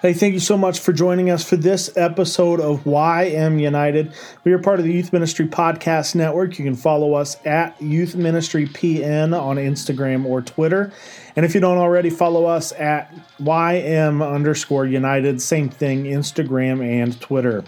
Hey, thank you so much for joining us for this episode of YM United. We are part of the Youth Ministry Podcast Network. You can follow us at Youth Ministry PN on Instagram or Twitter. And if you don't already, follow us at YM underscore United. Same thing, Instagram and Twitter.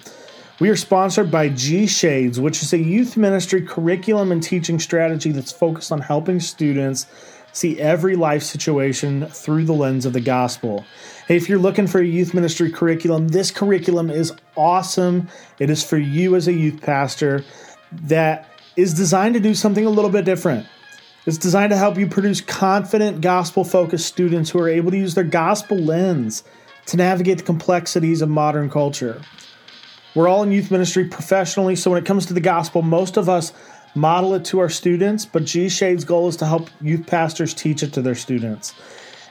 We are sponsored by G Shades, which is a youth ministry curriculum and teaching strategy that's focused on helping students see every life situation through the lens of the gospel. If you're looking for a youth ministry curriculum, this curriculum is awesome. It is for you as a youth pastor that is designed to do something a little bit different. It's designed to help you produce confident, gospel focused students who are able to use their gospel lens to navigate the complexities of modern culture. We're all in youth ministry professionally, so when it comes to the gospel, most of us model it to our students, but G Shade's goal is to help youth pastors teach it to their students.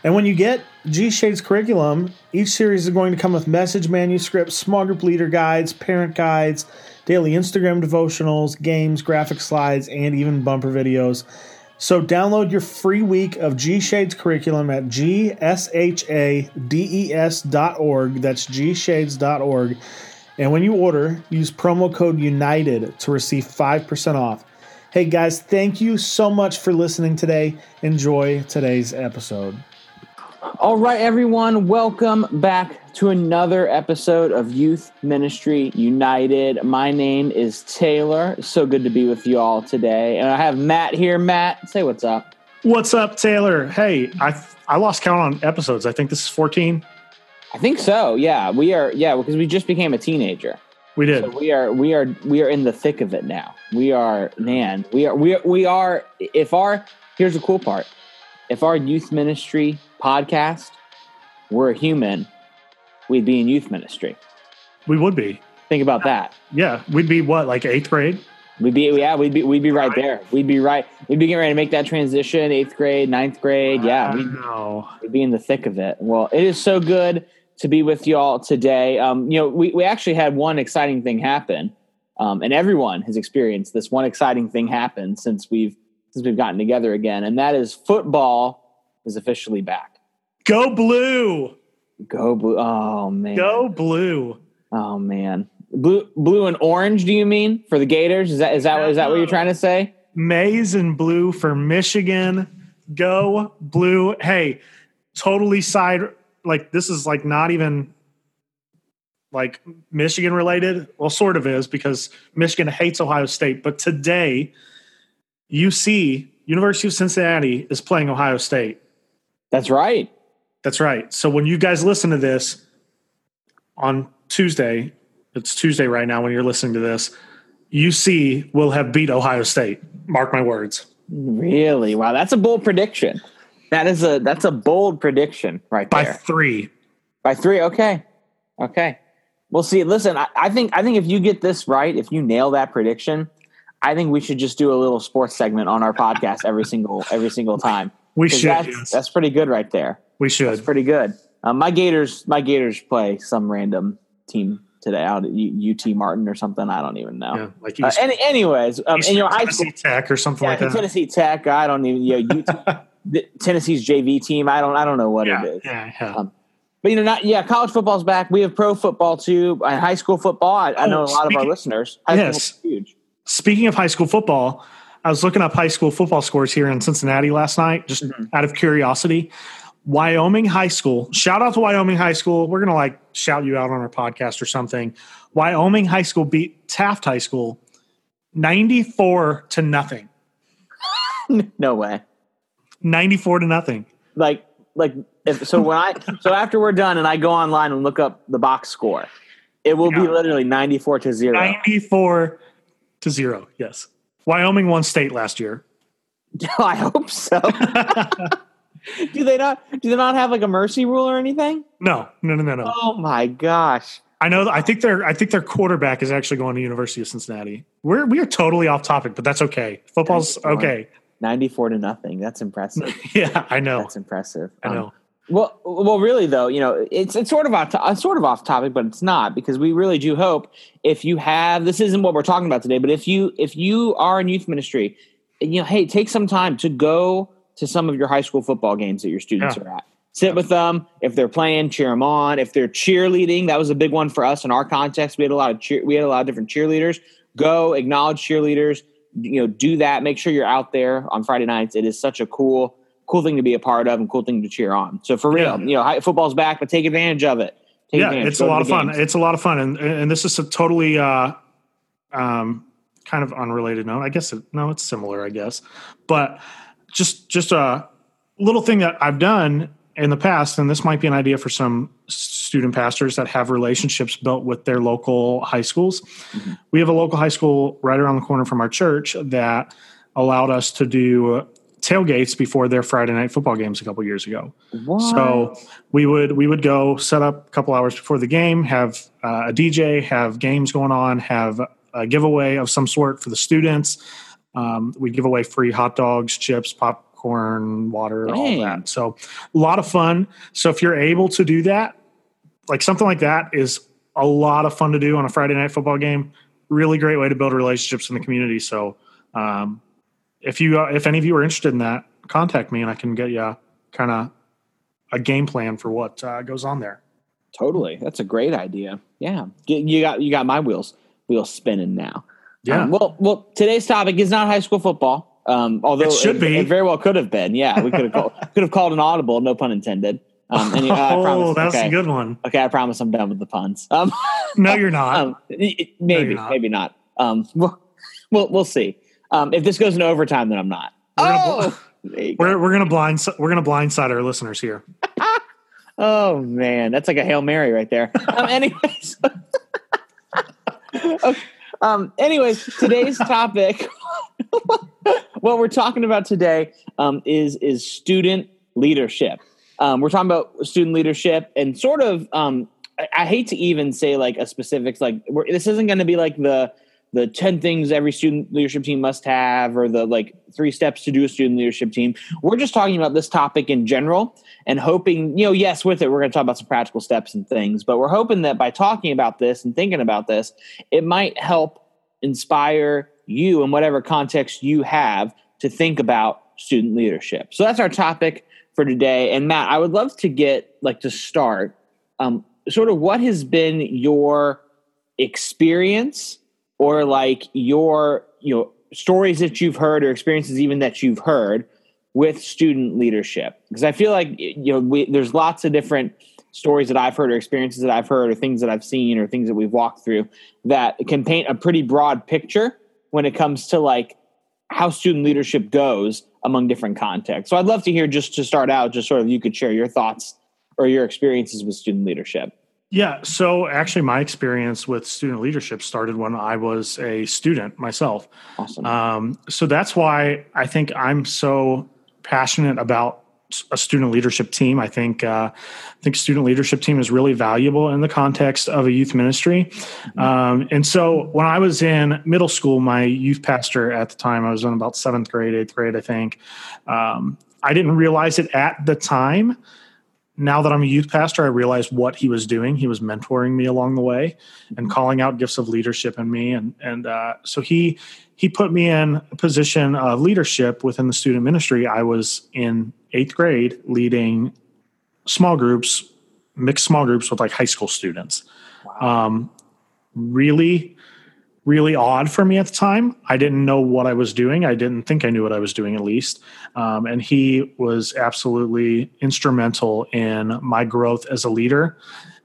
And when you get G Shade's curriculum, each series is going to come with message manuscripts, small group leader guides, parent guides, daily Instagram devotionals, games, graphic slides, and even bumper videos. So download your free week of G Shades curriculum at gshades.org. That's gshades.org. And when you order, use promo code UNITED to receive 5% off. Hey guys, thank you so much for listening today. Enjoy today's episode. All right, everyone, welcome back to another episode of Youth Ministry United. My name is Taylor. So good to be with you all today. And I have Matt here. Matt, say what's up. What's up, Taylor? Hey, I I lost count on episodes. I think this is 14. I think so. Yeah, we are. Yeah, because we just became a teenager. We did. So we are. We are. We are in the thick of it now. We are. Man, we are. We are. We are. If our here's the cool part. If our youth ministry podcast we're a human, we'd be in youth ministry. We would be. Think about that. Yeah, we'd be what, like eighth grade? We'd be yeah, we'd be we'd be right there. We'd be right. We'd be getting ready to make that transition, eighth grade, ninth grade. Yeah, we'd, we'd be in the thick of it. Well, it is so good to be with y'all today. Um, you know, we, we actually had one exciting thing happen, um, and everyone has experienced this one exciting thing happen since we've since we've gotten together again, and that is football is officially back. Go blue! Go blue! Oh man! Go blue! Oh man! Blue, blue and orange. Do you mean for the Gators? Is that is that is that what you're trying to say? Maize and blue for Michigan. Go blue! Hey, totally side like this is like not even like Michigan related. Well, sort of is because Michigan hates Ohio State. But today, UC University of Cincinnati is playing Ohio State. That's right. That's right. So when you guys listen to this on Tuesday, it's Tuesday right now when you're listening to this, UC will have beat Ohio State. Mark my words. Really? Wow, that's a bold prediction. That is a that's a bold prediction right By there. three. By three. Okay. Okay. We'll see. Listen, I, I think I think if you get this right, if you nail that prediction, I think we should just do a little sports segment on our podcast every single every single time. We should. That's, yes. that's pretty good right there. we That's should. pretty good. Um, my Gators, my Gators play some random team today out at UT Martin or something. I don't even know. Yeah, like Uh, East, any, anyways, um, Eastern and you know, high school, Tennessee Tech or something yeah, like that. Tennessee Tech. I don't even you know UT, the- Tennessee's JV team. I don't. I don't know what yeah, it is. yeah, yeah. Um, But you know, not yeah. College football's back. We have pro football too, and high school football. I, I Oh, know a lot of our listeners. High Yes. huge. Speaking of high school football, I was looking up high school football scores here in Cincinnati last night, just Mm-hmm. out of curiosity. Wyoming High School, shout out to Wyoming High School. We're going to like shout you out on our podcast or something. Wyoming High School beat Taft High School 94 to nothing. no way. 94 to nothing. Like like if, so when I so after we're done and I go online and look up the box score, it will be literally ninety four to zero. 94 to 0. Yes. Wyoming won state last year. I hope so. do they not? Do they not have like a mercy rule or anything? No, no, no, no, no. Oh my gosh! I know. I think their I think their quarterback is actually going to University of Cincinnati. We're we are totally off topic, but that's okay. Football's okay. Ninety four to nothing. That's impressive. Yeah, I know. That's impressive. I Um, know. Well, well, really though, you know, it's it's sort of off to, sort of off topic, but it's not because we really do hope if you have this isn't what we're talking about today, but if you if you are in youth ministry, you know, hey, take some time to go to some of your high school football games that your students Yeah. are at. sit with them. If they're playing, cheer them on. If they're cheerleading, that was a big one for us in our context. We had a lot of cheer, we had a lot of different cheerleaders. Go acknowledge cheerleaders. You know, do that. Make sure you're out there on Friday nights. It is such a cool, cool thing to be a part of and cool thing to cheer on. So for real, yeah. you know, football's back, but take advantage of it. Take yeah, it's a lot of fun. Games. It's a lot of fun, and and this is a totally uh, um, kind of unrelated note. I guess it, no, it's similar. I guess, but just just a little thing that I've done in the past, and this might be an idea for some student pastors that have relationships built with their local high schools. Mm-hmm. We have a local high school right around the corner from our church that allowed us to do tailgates before their Friday night football games a couple years ago. What? So we would we would go set up a couple hours before the game, have uh, a DJ, have games going on, have a giveaway of some sort for the students. Um, we give away free hot dogs, chips, popcorn, water, Dang. all that. So a lot of fun. So if you're able to do that, like something like that is a lot of fun to do on a Friday night football game. Really great way to build relationships in the community. So um, if you uh, if any of you are interested in that, contact me and I can get you kind of a game plan for what uh, goes on there. Totally, that's a great idea. Yeah, you got you got my wheels wheels spinning now. Yeah. Um, well, well, today's topic is not high school football. Um, although it should it, be, it very well could have been. Yeah, we could have called, could have called an audible. No pun intended. Um, and, uh, oh, that's okay. a good one. Okay, I promise I'm done with the puns. Um, no, you're not. Um, maybe, no, you're not. maybe not. Um, we'll, we'll, we'll see. Um, if this goes into overtime, then I'm not. We're oh, gonna, we're, we're gonna blind we're gonna blindside our listeners here. oh man, that's like a hail mary right there. Um, anyways, okay. um, anyways, today's topic what we're talking about today um, is is student leadership. Um, we're talking about student leadership and sort of. Um, I, I, hate to even say like a specifics. Like this isn't going to be like the the 10 things every student leadership team must have or the like three steps to do a student leadership team we're just talking about this topic in general and hoping you know yes with it we're going to talk about some practical steps and things but we're hoping that by talking about this and thinking about this it might help inspire you in whatever context you have to think about student leadership. So that's our topic for today. And Matt, I would love to get like to start um, sort of what has been your experience or like your you know stories that you've heard or experiences even that you've heard with student leadership because i feel like you know we, there's lots of different stories that i've heard or experiences that i've heard or things that i've seen or things that we've walked through that can paint a pretty broad picture when it comes to like how student leadership goes among different contexts. So I'd love to hear just to start out, just sort of you could share your thoughts or your experiences with student leadership. Yeah, so actually, my experience with student leadership started when I was a student myself. Awesome. Um, so that's why I think I'm so passionate about a student leadership team. I think uh, I think student leadership team is really valuable in the context of a youth ministry. Mm-hmm. Um, and so when I was in middle school, my youth pastor at the time, I was in about seventh grade, eighth grade, I think. Um, I didn't realize it at the time. Now that I'm a youth pastor, I realized what he was doing. He was mentoring me along the way and mm-hmm. calling out gifts of leadership in me, and and uh, so he he put me in a position of leadership within the student ministry. I was in eighth grade leading small groups, mixed small groups with like high school students. Wow. Um, really, really odd for me at the time. I didn't know what I was doing. I didn't think I knew what I was doing, at least. Um, and he was absolutely instrumental in my growth as a leader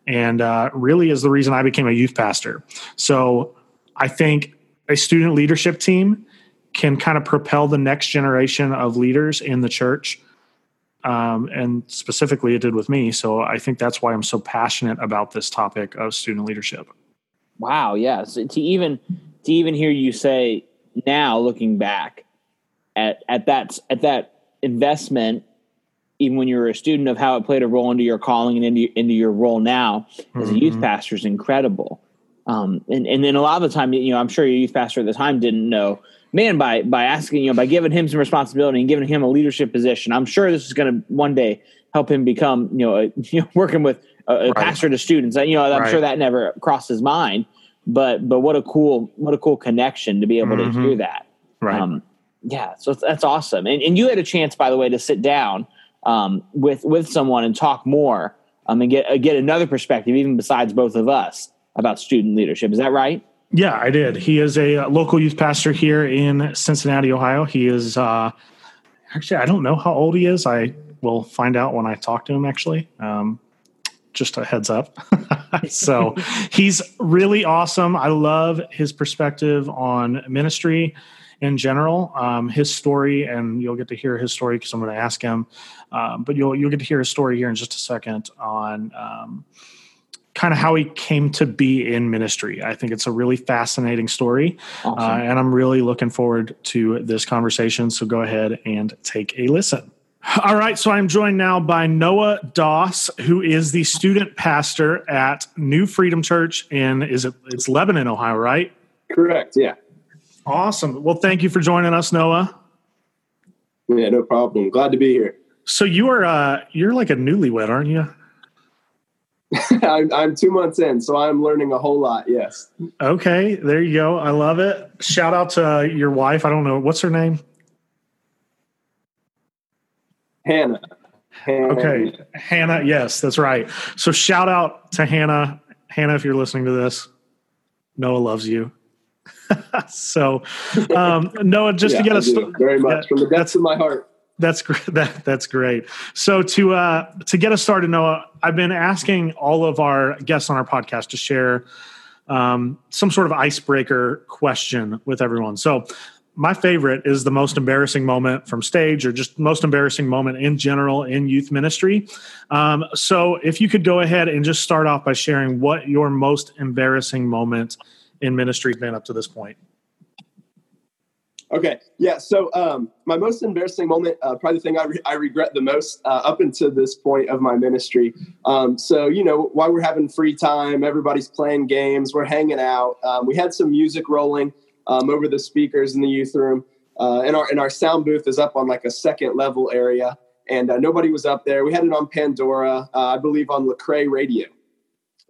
and uh, really is the reason I became a youth pastor. So I think a student leadership team can kind of propel the next generation of leaders in the church um, and specifically it did with me. So I think that's why I'm so passionate about this topic of student leadership. Wow, yeah. So to even to even hear you say now, looking back at at that at that investment, even when you were a student, of how it played a role into your calling and into into your role now as mm-hmm. a youth mm-hmm. pastor is incredible. Um, and and then a lot of the time, you know, I'm sure your youth pastor at the time didn't know man, by by asking, you know, by giving him some responsibility and giving him a leadership position, I'm sure this is going to one day help him become, you know, a, you know working with a, a right. pastor to students. You know, I'm right. sure that never crossed his mind, but but what a cool what a cool connection to be able mm-hmm. to hear that. Right. Um, yeah, so that's awesome. And and you had a chance, by the way, to sit down um, with with someone and talk more um, and get uh, get another perspective, even besides both of us, about student leadership. Is that right? Yeah, I did. He is a local youth pastor here in Cincinnati, Ohio. He is uh, actually I don't know how old he is. I will find out when I talk to him. Actually, um, just a heads up. so he's really awesome. I love his perspective on ministry in general. Um, his story, and you'll get to hear his story because I'm going to ask him. Um, but you'll you'll get to hear his story here in just a second on um, kind of how he came to be in ministry. I think it's a really fascinating story, awesome. uh, and I'm really looking forward to this conversation. So go ahead and take a listen. All right, so I'm joined now by Noah Doss, who is the student pastor at New Freedom Church in is it it's Lebanon, Ohio, right? Correct. Yeah. Awesome. Well, thank you for joining us, Noah. Yeah, no problem. Glad to be here. So you are uh you're like a newlywed, aren't you? I'm, I'm two months in, so I'm learning a whole lot. Yes. Okay, there you go. I love it. Shout out to uh, your wife. I don't know what's her name. Hannah. Hannah. Okay, Hannah. Yes, that's right. So shout out to Hannah. Hannah, if you're listening to this, Noah loves you. so, um, Noah, just yeah, to get us very much from the depths of my heart. That's great. That, that's great. So to uh, to get us started, Noah, I've been asking all of our guests on our podcast to share um, some sort of icebreaker question with everyone. So my favorite is the most embarrassing moment from stage or just most embarrassing moment in general in youth ministry. Um, so if you could go ahead and just start off by sharing what your most embarrassing moment in ministry has been up to this point. Okay. Yeah. So um, my most embarrassing moment, uh, probably the thing I, re- I regret the most uh, up until this point of my ministry. Um, so you know, while we're having free time, everybody's playing games, we're hanging out. Um, we had some music rolling um, over the speakers in the youth room, uh, and our and our sound booth is up on like a second level area, and uh, nobody was up there. We had it on Pandora, uh, I believe, on Lecrae Radio.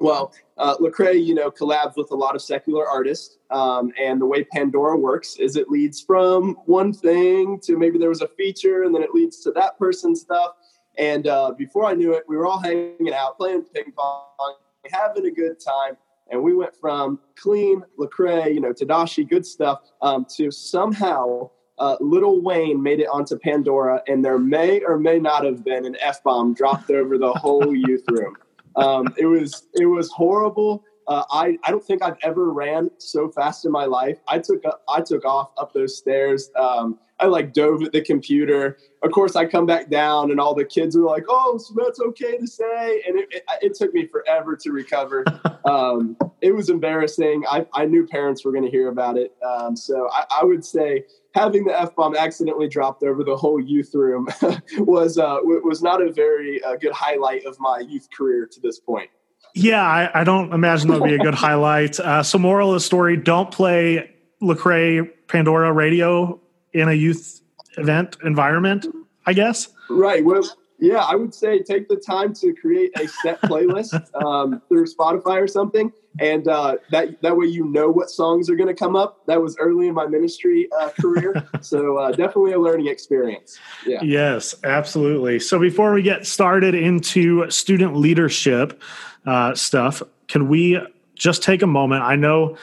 Well, uh, Lecrae, you know, collabs with a lot of secular artists, um, and the way Pandora works is it leads from one thing to maybe there was a feature, and then it leads to that person's stuff. And uh, before I knew it, we were all hanging out, playing ping pong, having a good time, and we went from clean Lecrae, you know, Tedashii, good stuff, um, to somehow uh, Lil Wayne made it onto Pandora, and there may or may not have been an f bomb dropped over the whole youth room. Um, it was it was horrible. Uh, I I don't think I've ever ran so fast in my life. I took I took off up those stairs. Um, I like dove at the computer. Of course, I come back down, and all the kids were like, "Oh, so that's okay to say." And it, it, it took me forever to recover. um, it was embarrassing. I, I knew parents were going to hear about it, um, so I, I, would say having the f bomb accidentally dropped over the whole youth room was uh, was not a very uh, good highlight of my youth career to this point. Yeah, I, I don't imagine that would be a good highlight. Uh, so, moral of the story: don't play Lecrae Pandora radio in a youth event environment. I guess. Right. Well, yeah, I would say take the time to create a set playlist um, through Spotify or something, and uh, that that way you know what songs are going to come up. That was early in my ministry uh, career, so uh, definitely a learning experience. Yeah. Yes, absolutely. So before we get started into student leadership uh, stuff, can we just take a moment? I know,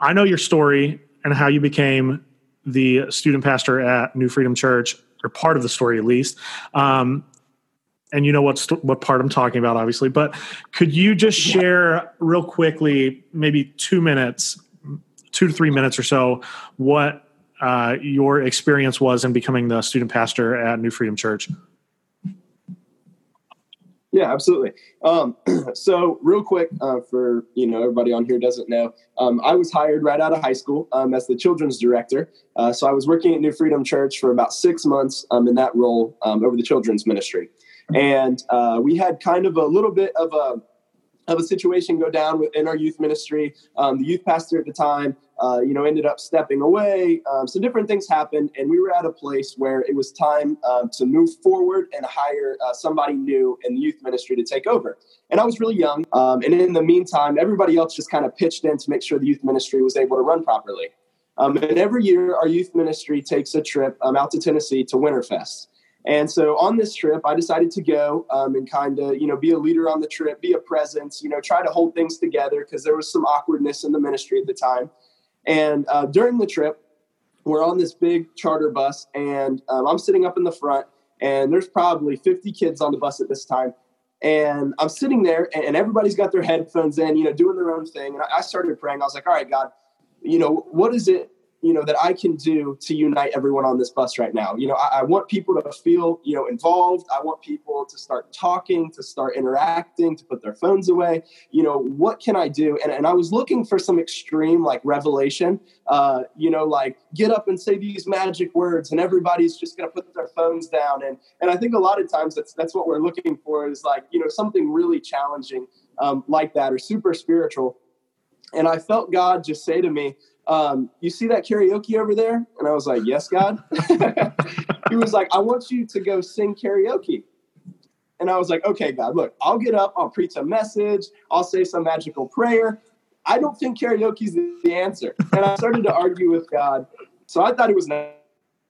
I know your story and how you became the student pastor at New Freedom Church, or part of the story at least. Um, and you know what st- what part I'm talking about, obviously. But could you just share real quickly, maybe two minutes, two to three minutes or so, what uh, your experience was in becoming the student pastor at New Freedom Church? Yeah, absolutely. Um, so, real quick, uh, for you know everybody on here doesn't know, um, I was hired right out of high school um, as the children's director. Uh, so, I was working at New Freedom Church for about six months um, in that role um, over the children's ministry and uh, we had kind of a little bit of a of a situation go down in our youth ministry. Um, the youth pastor at the time, uh, you know, ended up stepping away. Um, some different things happened, and we were at a place where it was time um, to move forward and hire uh, somebody new in the youth ministry to take over. And I was really young, um, and in the meantime, everybody else just kind of pitched in to make sure the youth ministry was able to run properly. Um, and every year, our youth ministry takes a trip um, out to Tennessee to Winterfest. And so on this trip, I decided to go um, and kind of, you know, be a leader on the trip, be a presence, you know, try to hold things together because there was some awkwardness in the ministry at the time. And uh, during the trip, we're on this big charter bus, and um, I'm sitting up in the front, and there's probably 50 kids on the bus at this time. And I'm sitting there, and everybody's got their headphones in, you know, doing their own thing. And I started praying. I was like, all right, God, you know, what is it you know that I can do to unite everyone on this bus right now. You know, I, I, want people to feel you know involved. I want people to start talking, to start interacting, to put their phones away. You know, what can I do? And, and I was looking for some extreme like revelation. Uh, you know, like get up and say these magic words, and everybody's just going to put their phones down. And and I think a lot of times that's that's what we're looking for is like you know something really challenging um, like that or super spiritual. And I felt God just say to me, um, you see that karaoke over there? And I was like, yes, God. he was like, I want you to go sing karaoke. And I was like, okay, God, look, I'll get up, I'll preach a message, I'll say some magical prayer. I don't think karaoke is the answer. And I started to argue with God. So I thought it was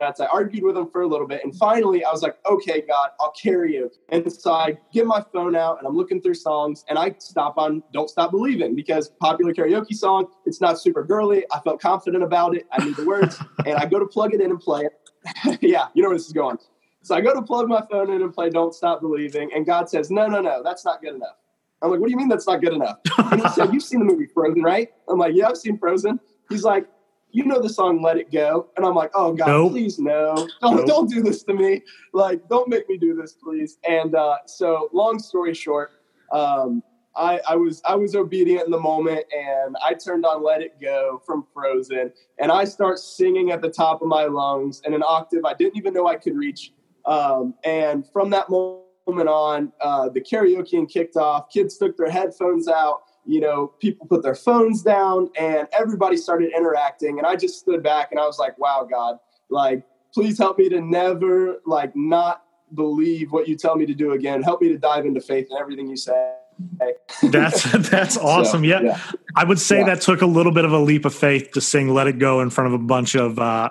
nuts. I argued with him for a little bit. And finally, I was like, okay, God, I'll carry you. And so I get my phone out and I'm looking through songs and I stop on Don't Stop Believing because popular karaoke song. It's not super girly. I felt confident about it. I knew the words and I go to plug it in and play it. yeah, you know where this is going. So I go to plug my phone in and play Don't Stop Believing. And God says, no, no, no, that's not good enough. I'm like, what do you mean that's not good enough? And he said, you've seen the movie Frozen, right? I'm like, yeah, I've seen Frozen. He's like, you know the song "Let It Go," and I'm like, "Oh God, nope. please no, don't nope. don't do this to me. Like, don't make me do this, please." And uh, so, long story short, um, I, I was I was obedient in the moment, and I turned on "Let It Go" from Frozen, and I start singing at the top of my lungs in an octave I didn't even know I could reach. Um, and from that moment on, uh, the karaoke kicked off. Kids took their headphones out you know, people put their phones down and everybody started interacting. And I just stood back and I was like, wow, God, like, please help me to never, like, not believe what you tell me to do again. Help me to dive into faith and everything you say. that's that's awesome. So, yeah. yeah. I would say yeah. that took a little bit of a leap of faith to sing "Let It Go" in front of a bunch of uh,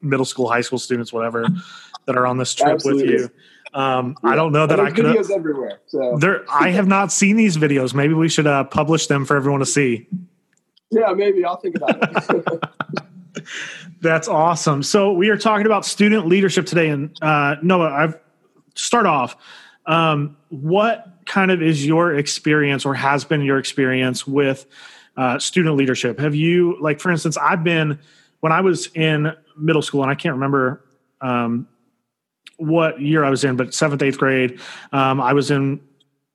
middle school, high school students, whatever, that are on this trip Absolutely. with you. Um, yeah. I don't know that I could. Videos everywhere. So there, I have not seen these videos. Maybe we should uh, publish them for everyone to see. Yeah, maybe I'll think about it. That's awesome. So we are talking about student leadership today, and uh, Noah, I've start off. Um, what kind of is your experience, or has been your experience with uh, student leadership? Have you, like, for instance, I've been when I was in middle school, and I can't remember um, what year I was in, but seventh, eighth grade, um, I was in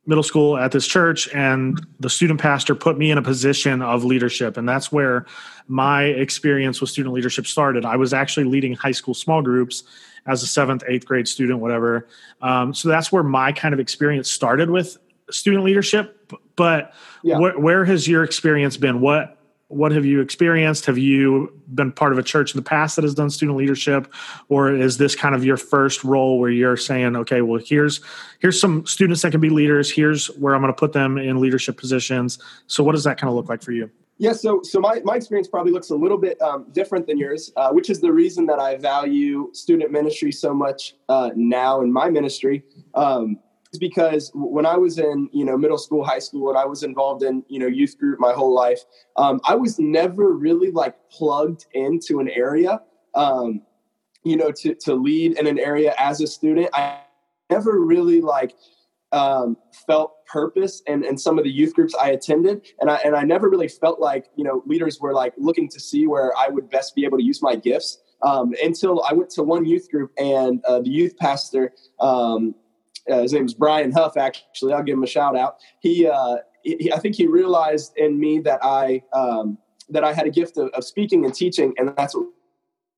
middle school at this church, and the student pastor put me in a position of leadership. And that's where my experience with student leadership started. I was actually leading high school small groups as a seventh, eighth grade student, whatever. Um, so that's where my kind of experience started with student leadership. But yeah. wh- where has your experience been? What what have you experienced? Have you been part of a church in the past that has done student leadership, or is this kind of your first role where you're saying, okay, well, here's here's some students that can be leaders. Here's where I'm going to put them in leadership positions. So, what does that kind of look like for you? Yeah, so so my, my experience probably looks a little bit um, different than yours, uh, which is the reason that I value student ministry so much uh, now in my ministry. Um, because when I was in, you know, middle school, high school, and I was involved in, you know, youth group my whole life, um, I was never really like plugged into an area, um, you know, to, to lead in an area as a student. I never really like um, felt purpose in, in some of the youth groups I attended. And I, and I never really felt like, you know, leaders were like looking to see where I would best be able to use my gifts. Um, until I went to one youth group and uh, the youth pastor um, uh, his name is Brian Huff. Actually, I'll give him a shout out. He, uh, he I think he realized in me that I um, that I had a gift of, of, speaking and teaching, and that's what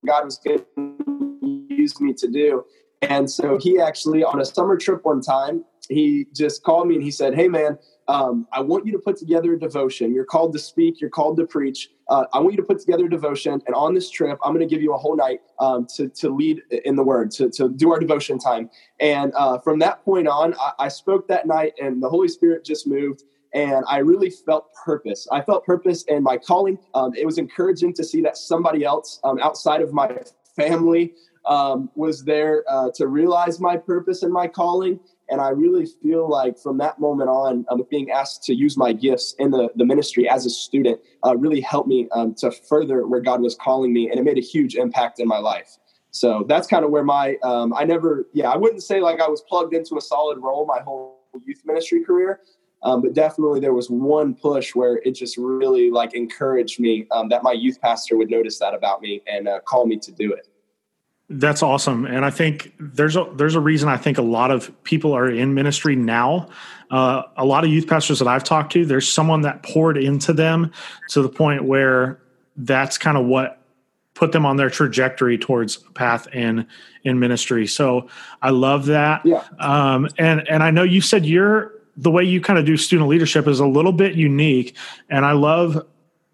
God was going to use me to do. And so he actually, on a summer trip one time, he just called me and he said, "Hey, man." Um, I want you to put together a devotion. You're called to speak, you're called to preach. Uh, I want you to put together a devotion. And on this trip, I'm going to give you a whole night um, to, to lead in the word, to, to do our devotion time. And uh, from that point on, I, I spoke that night, and the Holy Spirit just moved and I really felt purpose. I felt purpose in my calling. Um, it was encouraging to see that somebody else um, outside of my family um, was there uh, to realize my purpose and my calling. And I really feel like from that moment on, um, being asked to use my gifts in the, the ministry as a student uh, really helped me um, to further where God was calling me. And it made a huge impact in my life. So that's kind of where my, um, I never, yeah, I wouldn't say like I was plugged into a solid role my whole youth ministry career. Um, but definitely there was one push where it just really like encouraged me um, that my youth pastor would notice that about me and uh, call me to do it. That's awesome, and I think there's a there's a reason I think a lot of people are in ministry now. Uh, a lot of youth pastors that I've talked to, there's someone that poured into them to the point where that's kind of what put them on their trajectory towards path in in ministry. So I love that. Yeah. Um, and and I know you said you're the way you kind of do student leadership is a little bit unique, and I love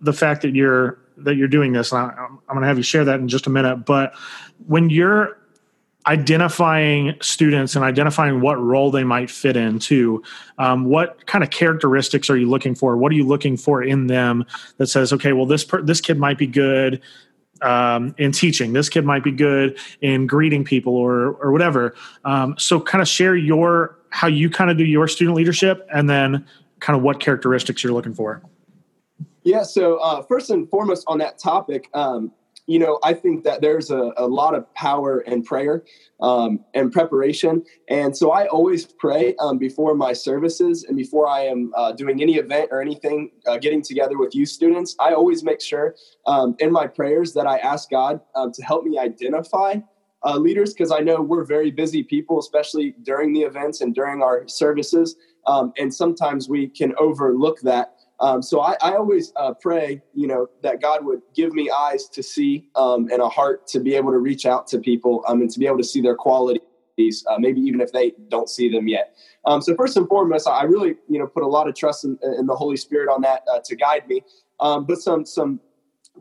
the fact that you're that you're doing this. And I, I'm going to have you share that in just a minute, but when you're identifying students and identifying what role they might fit into um, what kind of characteristics are you looking for? What are you looking for in them that says okay well this per- this kid might be good um, in teaching. This kid might be good in greeting people or or whatever. Um, so kind of share your how you kind of do your student leadership and then kind of what characteristics you're looking for. Yeah so uh, first and foremost on that topic um, you know, I think that there's a, a lot of power in prayer um, and preparation. And so I always pray um, before my services and before I am uh, doing any event or anything, uh, getting together with youth students. I always make sure um, in my prayers that I ask God um, to help me identify uh, leaders because I know we're very busy people, especially during the events and during our services. Um, and sometimes we can overlook that. Um, so I, I always uh, pray, you know, that God would give me eyes to see um, and a heart to be able to reach out to people um, and to be able to see their qualities, uh, maybe even if they don't see them yet. Um, so first and foremost, I really, you know, put a lot of trust in, in the Holy Spirit on that uh, to guide me. Um, but some some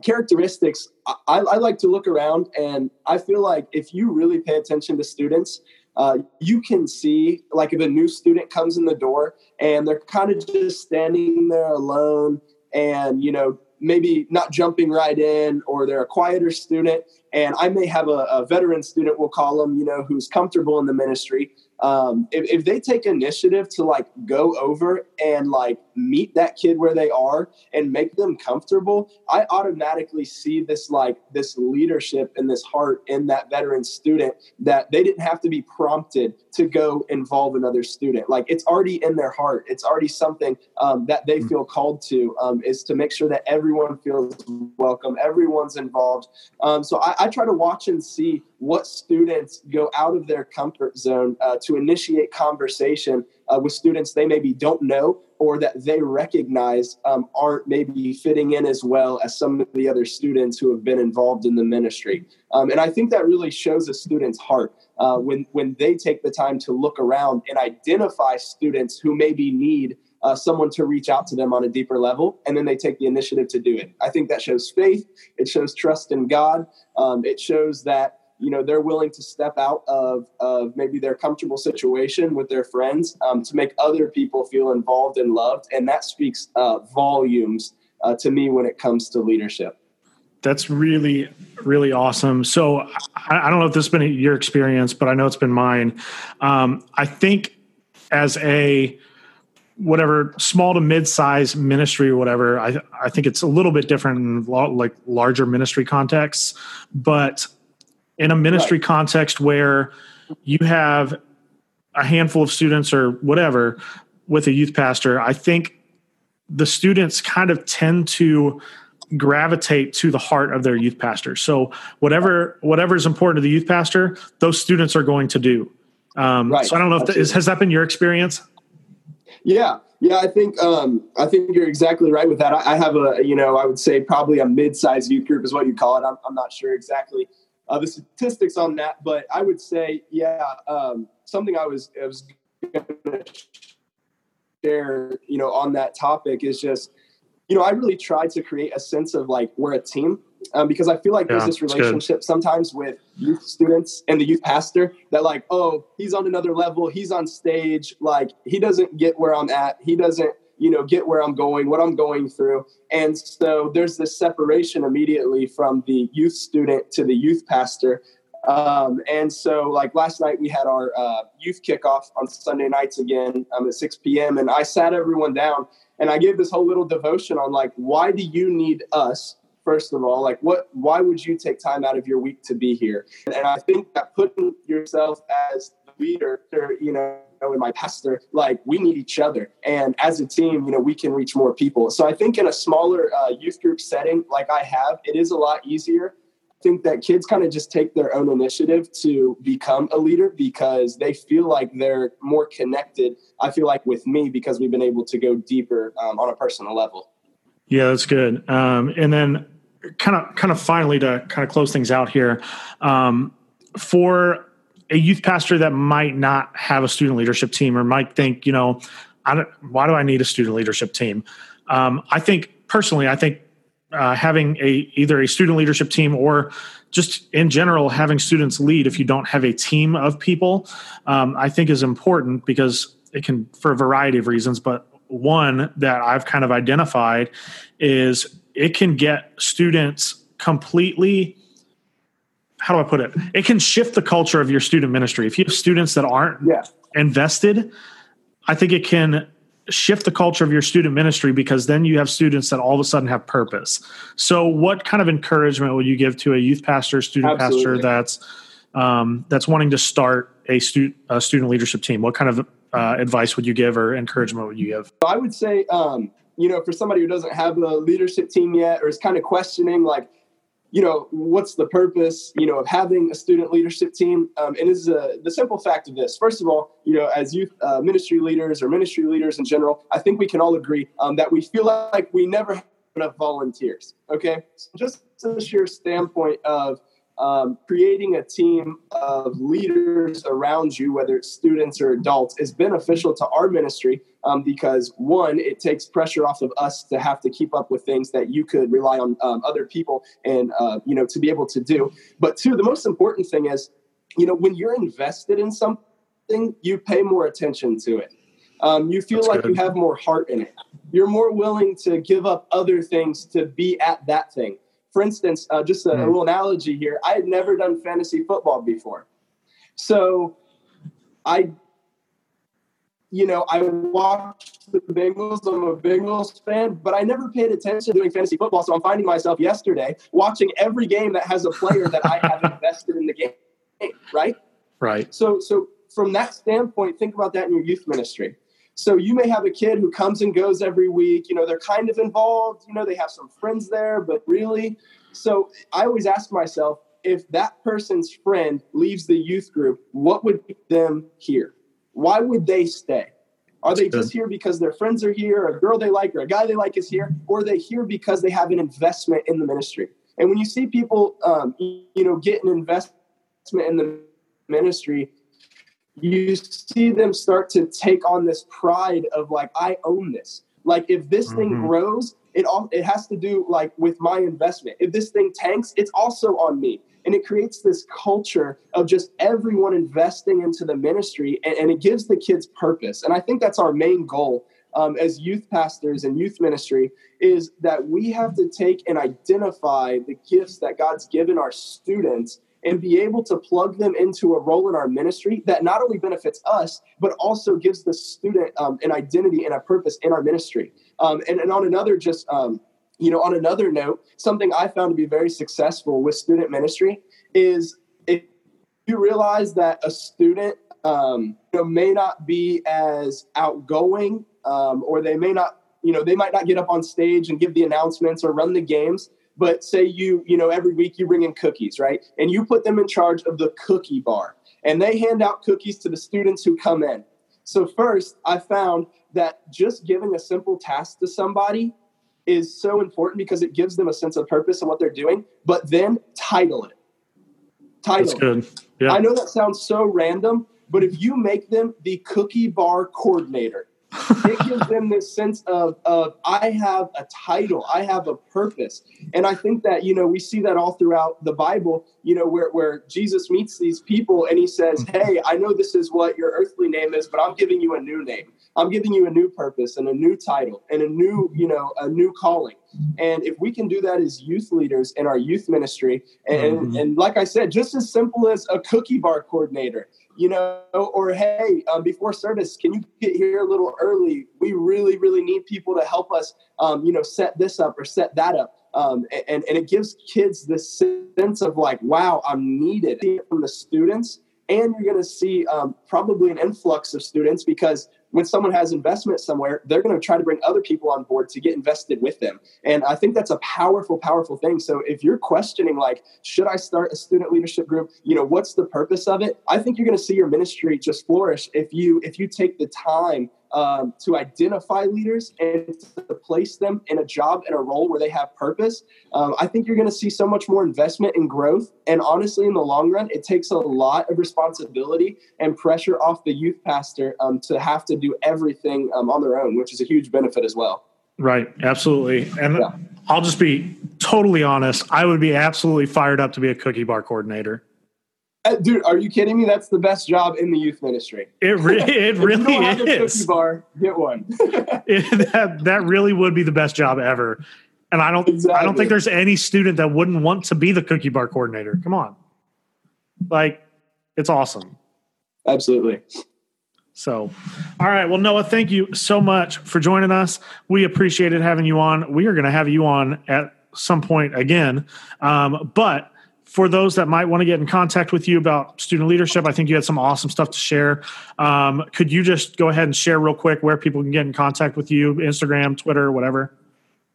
characteristics, I, I like to look around, and I feel like if you really pay attention to students, uh, you can see like if a new student comes in the door and they're kind of just standing there alone and you know maybe not jumping right in or they're a quieter student and i may have a, a veteran student we'll call them you know who's comfortable in the ministry um, if, if they take initiative to like go over and like meet that kid where they are and make them comfortable i automatically see this like this leadership and this heart in that veteran student that they didn't have to be prompted to go involve another student. Like it's already in their heart. It's already something um, that they mm. feel called to um, is to make sure that everyone feels welcome everyone's involved. Um, so I, I, try to watch and see what students go out of their comfort zone uh, to initiate conversation uh, with students they maybe don't know or that they recognize um, aren't maybe fitting in as well as some of the other students who have been involved in the ministry. Um, and I think that really shows a student's heart uh, when, when they take the time to look around and identify students who maybe need uh, someone to reach out to them on a deeper level, and then they take the initiative to do it. I think that shows faith, it shows trust in God, um, it shows that you know they're willing to step out of, of maybe their comfortable situation with their friends um, to make other people feel involved and loved. And that speaks uh, volumes uh, to me when it comes to leadership. That's really really awesome. So I, I, don't know if this has been your experience but i know it's been mine. Um, i think as a whatever small to mid-size ministry or whatever i i think it's a little bit different in like larger ministry contexts. But in a ministry right. context where you have a handful of students or whatever with a youth pastor, I think the students kind of tend to gravitate to the heart of their youth pastor. So whatever whatever is important to the youth pastor, those students are going to do. Um, right. So I don't know if that is, has that been your experience? Yeah, yeah, I think um, I think you're exactly right with that. I, I, have a you know I would say probably a mid-sized youth group is what you call it. I'm, I'm not sure exactly uh, the statistics on that, but I would say, yeah, um, something I was I was going to share, you know, on that topic is just, you know, I really tried to create a sense of like we're a team um, because I feel like yeah, there's this relationship sometimes with youth students and the youth pastor that like, oh, he's on another level, he's on stage, like he doesn't get where I'm at, he doesn't you know get where i'm going what i'm going through and so there's this separation immediately from the youth student to the youth pastor Um, and so, like last night, we had our uh, youth kickoff on Sunday nights again um, at 6 p.m. And I sat everyone down and I gave this whole little devotion on like, why do you need us? First of all, like, what? Why would you take time out of your week to be here? And I think that putting yourself as the leader, you know, and my pastor, like we need each other. And as a team, you know, we can reach more people. So I think in a smaller uh, youth group setting like I have, it is a lot easier I think that kids kind of just take their own initiative to become a leader because they feel like they're more connected. I feel like with me because we've been able to go deeper um, on a personal level. Yeah, that's good. Um, and then kind of kind of finally to kind of close things out here um, for a youth pastor that might not have a student leadership team or might think, you know, why do I need a student leadership team? Um, I think personally, I think uh, having a either a student leadership team or just in general having students lead if you don't have a team of people um, i think is important because it can for a variety of reasons but one that i've kind of identified is it can get students completely how do i put it it can shift the culture of your student ministry if you have students that aren't yeah. invested i think it can shift the culture of your student ministry because then you have students that all of a sudden have purpose. So, what kind of encouragement would you give to a youth pastor, student Absolutely. pastor that's um, that's wanting to start a, stu- a student leadership team? What kind of uh, advice would you give or encouragement would you give? I would say, um, you know, for somebody who doesn't have a leadership team yet or is kind of questioning, like, you know, what's the purpose, you know, of having a student leadership team? Um, and is the simple fact of this. First of all, you know, as youth uh, ministry leaders or ministry leaders in general, I think we can all agree um, that we feel like we never have enough volunteers. Okay, so just a sheer standpoint of um, creating a team of leaders around you, whether it's students or adults, is beneficial to our ministry um, because one, it takes pressure off of us to have to keep up with things that you could rely on um, other people and uh, you know to be able to do. But two, the most important thing is, you know, when you're invested in something, you pay more attention to it. Um, you feel That's like good. you have more heart in it. You're more willing to give up other things to be at that thing for instance, uh, just a, mm. little analogy here. I had never done fantasy football before, so I, you know, I watched the Bengals. I'm a Bengals fan, but I never paid attention to doing fantasy football. So I'm finding myself yesterday watching every game that has a player that I have invested in the game. Right. Right. So, so from that standpoint, think about that in your youth ministry. So you may have a kid who comes and goes every week. You know, they're kind of involved. You know, they have some friends there, but really. So I always ask myself if that person's friend leaves the youth group, what would keep them here? Why would they stay? Are they just here because their friends are here, a girl they like, or a guy they like is here, or are they here because they have an investment in the ministry? And when you see people, um, you know, get an investment in the ministry, you see them start to take on this pride of like I own this. Like if this mm-hmm. thing grows, it all it has to do like with my investment. If this thing tanks, it's also on me. And it creates this culture of just everyone investing into the ministry and, and it gives the kids purpose. And I think that's our main goal um, as youth pastors and youth ministry is that we have to take and identify the gifts that God's given our students and be able to plug them into a role in our ministry that not only benefits us, but also gives the student um, an identity and a purpose in our ministry. Um, and, and on another, just, um, you know, on another note, something I found to be very successful with student ministry is if you realize that a student um, you know, may not be as outgoing um, or they may not, you know, they might not get up on stage and give the announcements or run the games but say you you know every week you bring in cookies right and you put them in charge of the cookie bar and they hand out cookies to the students who come in so first i found that just giving a simple task to somebody is so important because it gives them a sense of purpose and what they're doing but then title it title That's good. Yeah. i know that sounds so random but if you make them the cookie bar coordinator it gives them this sense of, of I have a title, I have a purpose. And I think that, you know, we see that all throughout the Bible, you know, where, where Jesus meets these people and he says, Hey, I know this is what your earthly name is, but I'm giving you a new name. I'm giving you a new purpose and a new title and a new, you know, a new calling. And if we can do that as youth leaders in our youth ministry, and, mm-hmm. and like I said, just as simple as a cookie bar coordinator, you know, or hey, um, before service, can you get here a little early? We really, really need people to help us, um, you know, set this up or set that up. Um, and, and it gives kids this sense of like, wow, I'm needed from the students. And you're going to see um, probably an influx of students because when someone has investment somewhere, they're going to try to bring other people on board to get invested with them. And I think that's a powerful, powerful thing. So if you're questioning, like, should I start a student leadership group? You know, what's the purpose of it? I think you're going to see your ministry just flourish if you if you take the time um, to identify leaders and to place them in a job and a role where they have purpose, um, I think you're going to see so much more investment and growth. And honestly, in the long run, it takes a lot of responsibility and pressure off the youth pastor um, to have to do everything um, on their own, which is a huge benefit as well. Right, absolutely. And yeah. I'll just be totally honest. I would be absolutely fired up to be a cookie bar coordinator. Uh, dude, are you kidding me? That's the best job in the youth ministry. It, re- it really is. cookie bar, get one. it, that that really would be the best job ever. And I don't exactly. I don't think there's any student that wouldn't want to be the cookie bar coordinator. Come on. Like it's awesome. Absolutely. So, all right. Well, Noah, thank you so much for joining us. We appreciated having you on. We are going to have you on at some point again. Um, but for those that might want to get in contact with you about student leadership, I think you had some awesome stuff to share. Um, could you just go ahead and share real quick where people can get in contact with you, Instagram, Twitter, whatever?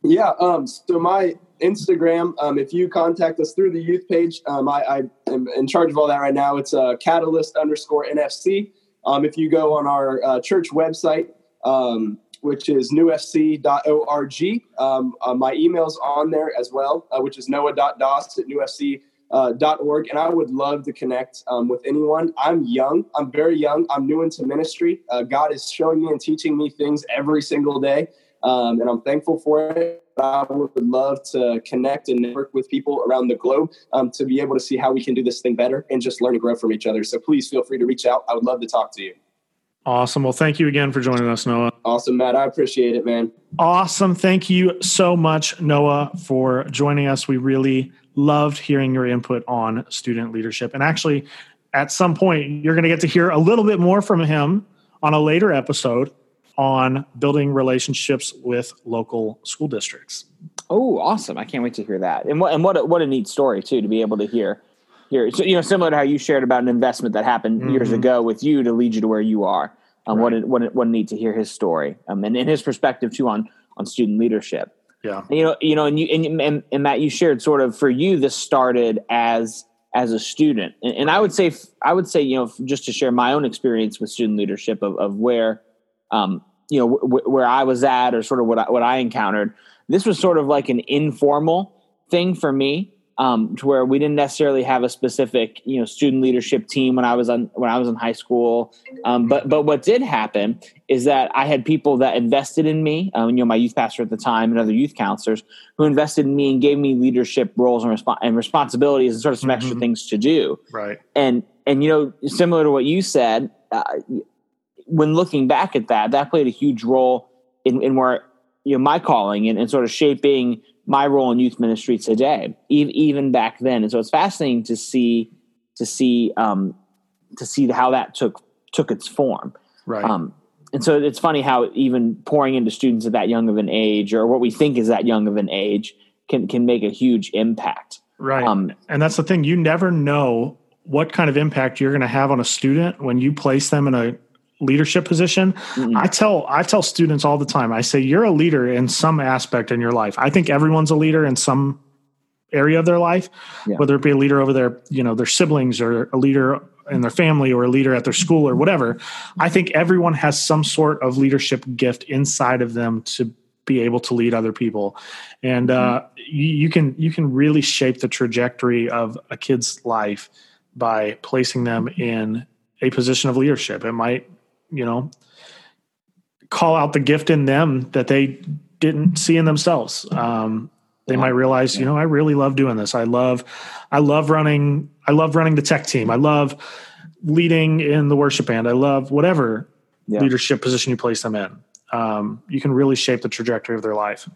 Yeah. Um, so my Instagram, um, if you contact us through the youth page, um, I, I, am in charge of all that right now. It's uh, catalyst underscore NFC. Um, if you go on our uh, church website, um, which is newfc.org. Um, uh, my email's on there as well, uh, which is noah.doss at newfc.org uh, .org, and I would love to connect um, with anyone. I'm young. I'm very young. I'm new into ministry. Uh, God is showing me and teaching me things every single day, um, and I'm thankful for it. I would love to connect and network with people around the globe um, to be able to see how we can do this thing better and just learn and grow from each other. So please feel free to reach out. I would love to talk to you. Awesome. Well, thank you again for joining us, Noah. Awesome, Matt. I appreciate it, man. Awesome. Thank you so much, Noah, for joining us. We really loved hearing your input on student leadership. And actually, at some point, you're going to get to hear a little bit more from him on a later episode on building relationships with local school districts. Oh, awesome! I can't wait to hear that. And what and what a, what a neat story too to be able to hear. Here, so you know, similar to how you shared about an investment that happened mm-hmm. years ago with you to lead you to where you are. Um, right. What a, what a, what a neat to hear his story um, and, and his perspective too on on student leadership. Yeah. You know, you know, and you and, and, and, Matt, you shared sort of for you this started as as a student, and, and I would say I would say you know just to share my own experience with student leadership of, of where, um, you know, where I was at or sort of what I, what I encountered. This was sort of like an informal thing for me um, to where we didn't necessarily have a specific you know student leadership team when I was on when I was in high school. Um, but but what did happen is that I had people that invested in me. Um, you know, my youth pastor at the time and other youth counselors who invested in me and gave me leadership roles and, resp- and responsibilities and sort of some mm-hmm. extra things to do. Right. And and you know, similar to what you said, uh, when looking back at that, that played a huge role in, in where you know my calling and, and sort of shaping my role in youth ministry today, even back then. And so it's fascinating to see to see um, to see how that took took its form. Right. Um, and so it's funny how even pouring into students at that young of an age, or what we think is that young of an age, can can make a huge impact. Right. Um, and that's the thing; you never know what kind of impact you're going to have on a student when you place them in a leadership position mm-hmm. i tell i tell students all the time i say you're a leader in some aspect in your life i think everyone's a leader in some area of their life yeah. whether it be a leader over their you know their siblings or a leader in their family or a leader at their school or whatever i think everyone has some sort of leadership gift inside of them to be able to lead other people and mm-hmm. uh, you, you can you can really shape the trajectory of a kid's life by placing them in a position of leadership it might you know call out the gift in them that they didn't see in themselves. Um, they might realize, you know, I really love doing this. I love, I love running. I love running the tech team. I love leading in the worship band. I love whatever yeah. leadership position you place them in. Um, you can really shape the trajectory of their life.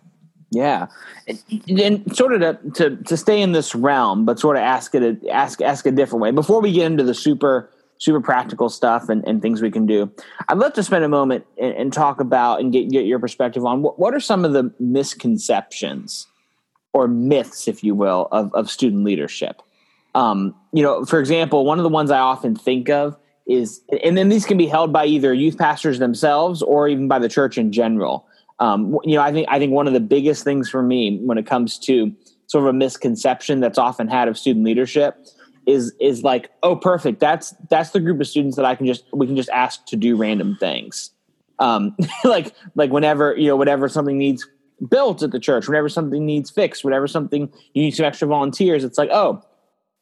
Yeah, and, and sort of to, to, to stay in this realm, but sort of ask it ask ask a different way before we get into the super super practical stuff and, and things we can do. I'd love to spend a moment and, and talk about and get get your perspective on what, what are some of the misconceptions or myths, if you will, of of student leadership. Um, you know, for example, one of the ones I often think of is, and then these can be held by either youth pastors themselves or even by the church in general um, you know, I think I think one of the biggest things for me when it comes to sort of a misconception that's often had of student leadership is is like, oh, perfect. That's that's the group of students that I can just we can just ask to do random things. Um, like like whenever you know whenever something needs built at the church, whenever something needs fixed, whenever something you need some extra volunteers, it's like, oh,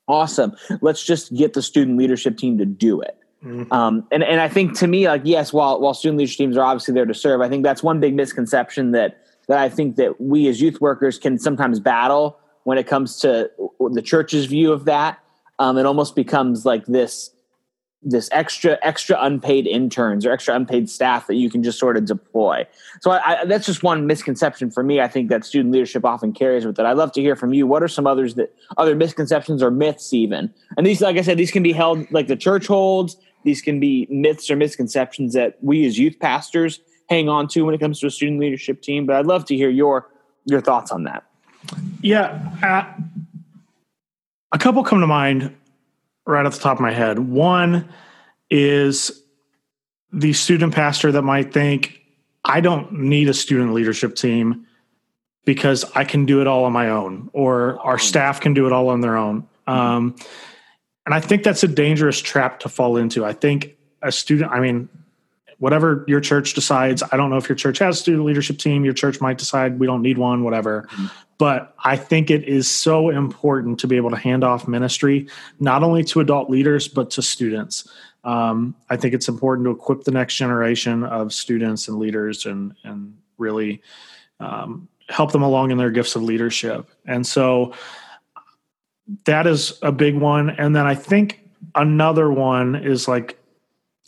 awesome. Let's just get the student leadership team to do it. Mm-hmm. Um, and and I think to me, like yes, while while student leadership teams are obviously there to serve, I think that's one big misconception that that I think that we as youth workers can sometimes battle when it comes to the church's view of that. Um, it almost becomes like this this extra extra unpaid interns or extra unpaid staff that you can just sort of deploy. So I, I, that's just one misconception for me. I think that student leadership often carries with it. I'd love to hear from you. What are some others that other misconceptions or myths even? And these, like I said, these can be held like the church holds. These can be myths or misconceptions that we as youth pastors hang on to when it comes to a student leadership team. But I'd love to hear your your thoughts on that. Yeah, uh, a couple come to mind right off the top of my head. One is the student pastor that might think, I don't need a student leadership team because I can do it all on my own, or our hmm. staff can do it all on their own. Hmm. Um, and I think that's a dangerous trap to fall into. I think a student, I mean, whatever your church decides, I don't know if your church has a student leadership team, your church might decide we don't need one, whatever. Hmm. But I think it is so important to be able to hand off ministry, not only to adult leaders, but to students. Um, I think it's important to equip the next generation of students and leaders and, and really um, help them along in their gifts of leadership. And so, that is a big one. And then I think another one is like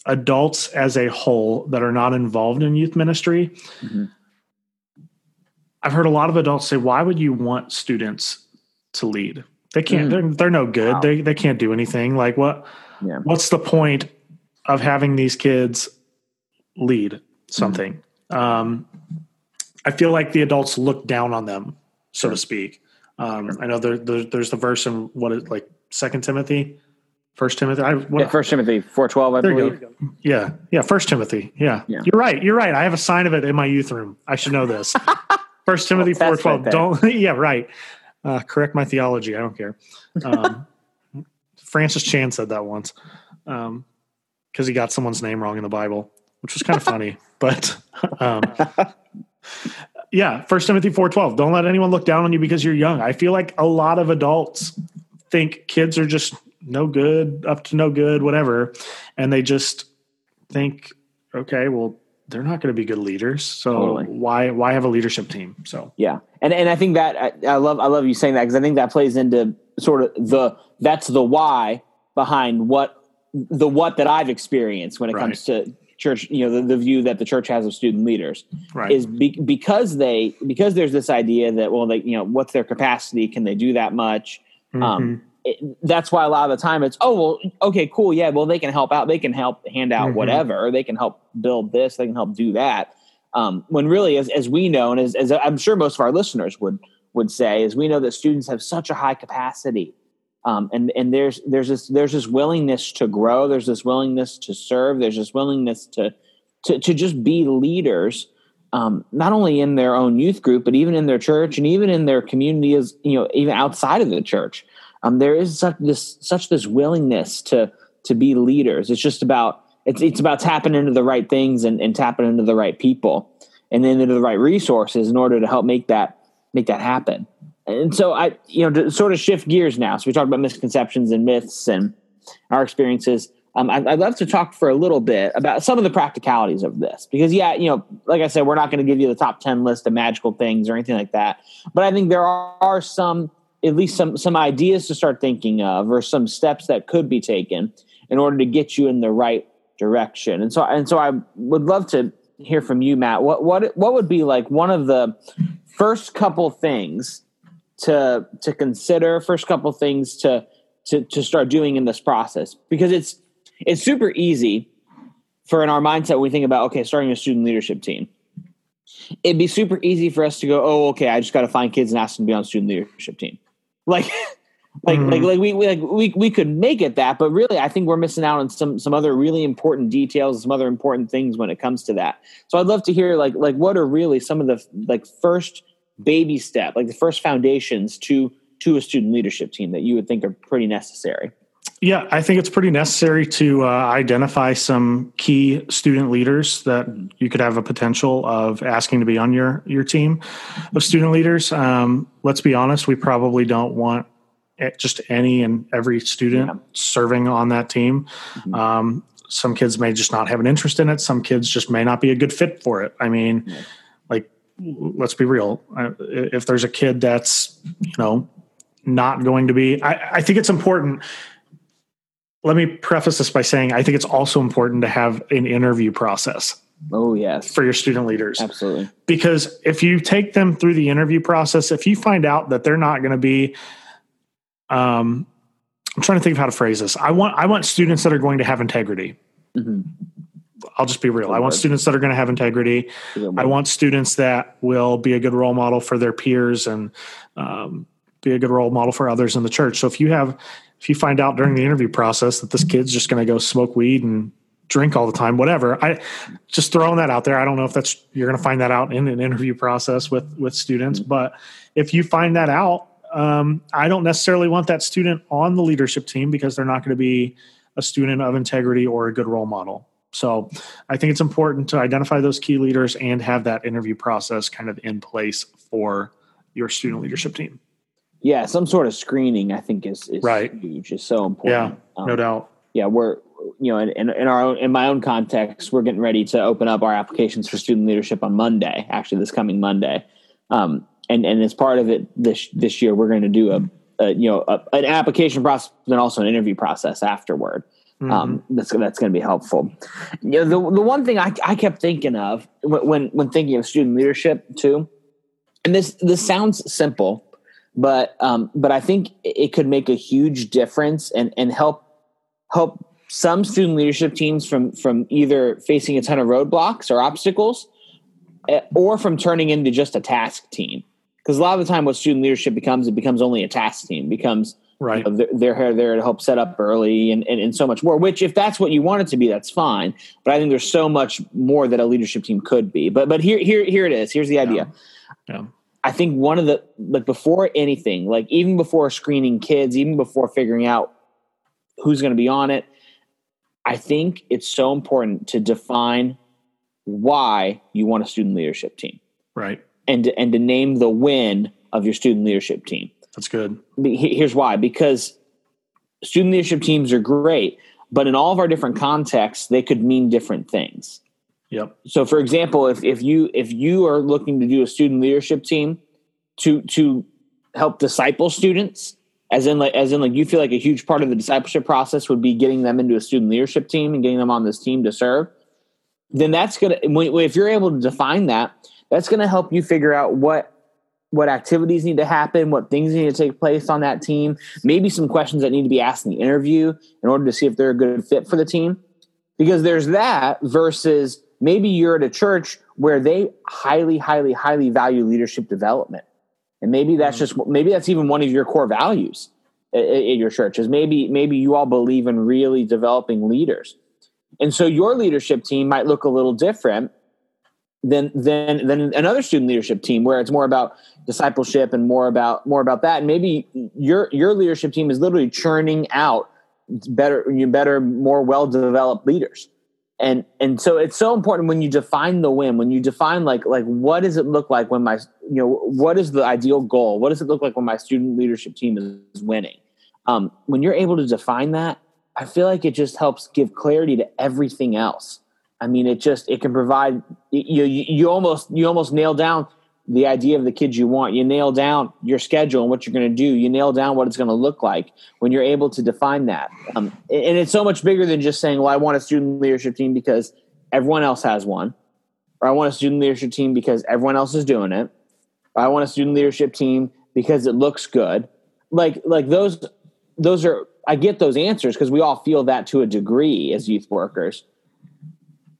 adults as a whole that are not involved in youth ministry. Mm-hmm. I've heard a lot of adults say, "Why would you want students to lead? They can't. Mm. They're they're no good. Wow. They they can't do anything. Like what? Yeah. What's the point of having these kids lead something?" Mm. Um, I feel like the adults look down on them, so to speak. Um, I know there, there, there's the verse in what is like Second Timothy, First Timothy. I, what, yeah, First Timothy four twelve. I believe. Yeah, yeah. First Timothy. Yeah. yeah. you're right. You're right. I have a sign of it in my youth room. I should know this. First Timothy four twelve. Right don't. yeah, right. Uh, correct my theology. I don't care. Um, Francis Chan said that once because um, he got someone's name wrong in the Bible, which was kind of funny. But um, yeah, First Timothy four twelve. Don't let anyone look down on you because you're young. I feel like a lot of adults think kids are just no good, up to no good, whatever, and they just think, okay, well, they're not going to be good leaders. So totally. why why have a leadership team? So yeah, and and I think that I, I love I love you saying that because I think that plays into sort of the that's the why behind what the what that I've experienced when it right. comes to church you know the, the view that the church has of student leaders right. is be, because they because there's this idea that well they you know what's their capacity can they do that much mm-hmm. um, it, that's why a lot of the time it's oh well okay cool yeah well they can help out they can help hand out mm-hmm. whatever they can help build this they can help do that um, when really as, as we know and as, as i'm sure most of our listeners would would say is we know that students have such a high capacity um, and and there's there's this there's this willingness to grow there's this willingness to serve there's this willingness to to, to just be leaders um, not only in their own youth group but even in their church and even in their community as you know even outside of the church um, there is such this such this willingness to to be leaders it's just about it's it's about tapping into the right things and, and tapping into the right people and then into the right resources in order to help make that make that happen and so I, you know, to sort of shift gears now. So we talked about misconceptions and myths and our experiences. um, I'd, I'd, love to talk for a little bit about some of the practicalities of this because, yeah, you know, like I said, we're not going to give you the top ten list of magical things or anything like that, but I think there are, are some, at least some some ideas to start thinking of, or some steps that could be taken in order to get you in the right direction. And so, and so, I would love to hear from you, Matt. What what what would be like one of the first couple things to to consider? First couple things to to to start doing in this process because it's it's super easy for in our mindset when we think about okay starting a student leadership team it'd be super easy for us to go oh okay i just got to find kids and ask them to be on student leadership team like like mm-hmm. like like we, we like we we could make it that but really i think we're missing out on some some other really important details some other important things when it comes to that so i'd love to hear like like what are really some of the like first baby step like the first foundations to to a student leadership team that you would think are pretty necessary yeah, I think it's pretty necessary to uh, identify some key student leaders that you could have a potential of asking to be on your your team of student leaders. Um, let's be honest, we probably don't want just any and every student yeah. serving on that team. Mm-hmm. Um, some kids may just not have an interest in it. Some kids just may not be a good fit for it. I mean, yeah. like, let's be real. If there's a kid that's, you know, not going to be, I, I think it's important let me preface this by saying I think it's also important to have an interview process. Oh, yes. For your student leaders. Absolutely. Because if you take them through the interview process, if you find out that they're not going to be, um, I'm trying to think of how to phrase this. I want, I want students that are going to have integrity. Mm-hmm. I'll just be real. I want students that are going to have integrity. I want students that will be a good role model for their peers and um, be a good role model for others in the church. So if you have if you find out during the interview process that this kid's just going to go smoke weed and drink all the time, whatever, I just throwing that out there. I don't know if that's you're going to find that out in an interview process with with students, mm-hmm. but if you find that out, um, I don't necessarily want that student on the leadership team because they're not going to be a student of integrity or a good role model. So I think it's important to identify those key leaders and have that interview process kind of in place for your student leadership team. Yeah, some sort of screening I think is, is right. huge. Is so important. Yeah, um, no doubt. Yeah, we're you know in, in, in our own, in my own context, we're getting ready to open up our applications for student leadership on Monday. Actually, this coming Monday, um, and and as part of it this this year, we're going to do a, a you know a, an application process and also an interview process afterward. Mm-hmm. Um, that's that's going to be helpful. You know, the the one thing I, I kept thinking of when when thinking of student leadership too, and this this sounds simple, but um, but I think it could make a huge difference and and help help some student leadership teams from from either facing a ton of roadblocks or obstacles, eh, or from turning into just a task team. Because a lot of the time, what student leadership becomes, it becomes only a task team. It becomes right. You know, they're, they're there to help set up early and, and, and so much more. Which, if that's what you want it to be, that's fine. But I think there's so much more that a leadership team could be. But but here here here it is. Here's the idea. Yeah. yeah. I think one of the like before anything, like even before screening kids, even before figuring out who's going to be on it, I think it's so important to define why you want a student leadership team. Right. And to, and to name the win of your student leadership team. That's good. Here's why because student leadership teams are great, but in all of our different contexts, they could mean different things. Yep. So, for example, if if you if you are looking to do a student leadership team to to help disciple students, as in like as in like you feel like a huge part of the discipleship process would be getting them into a student leadership team and getting them on this team to serve, then that's gonna if you're able to define that, that's gonna help you figure out what what activities need to happen, what things need to take place on that team, maybe some questions that need to be asked in the interview in order to see if they're a good fit for the team. Because there's that versus Maybe you're at a church where they highly, highly, highly value leadership development. And maybe that's mm-hmm. just maybe that's even one of your core values in your church is maybe maybe you all believe in really developing leaders. And so your leadership team might look a little different than than than another student leadership team where it's more about discipleship and more about more about that. And maybe your your leadership team is literally churning out better you better more well developed leaders and and so it's so important when you define the win when you define like like what does it look like when my you know what is the ideal goal what does it look like when my student leadership team is winning um, when you're able to define that I feel like it just helps give clarity to everything else. I mean, it just it can provide you you, you almost you almost nail down the idea of the kids you want. You nail down your schedule and what you're going to do. You nail down what it's going to look like when you're able to define that. Um, and it's so much bigger than just saying, "Well, I want a student leadership team because everyone else has one," or "I want a student leadership team because everyone else is doing it," or "I want a student leadership team because it looks good." Like like those those are I get those answers because we all feel that to a degree as youth workers.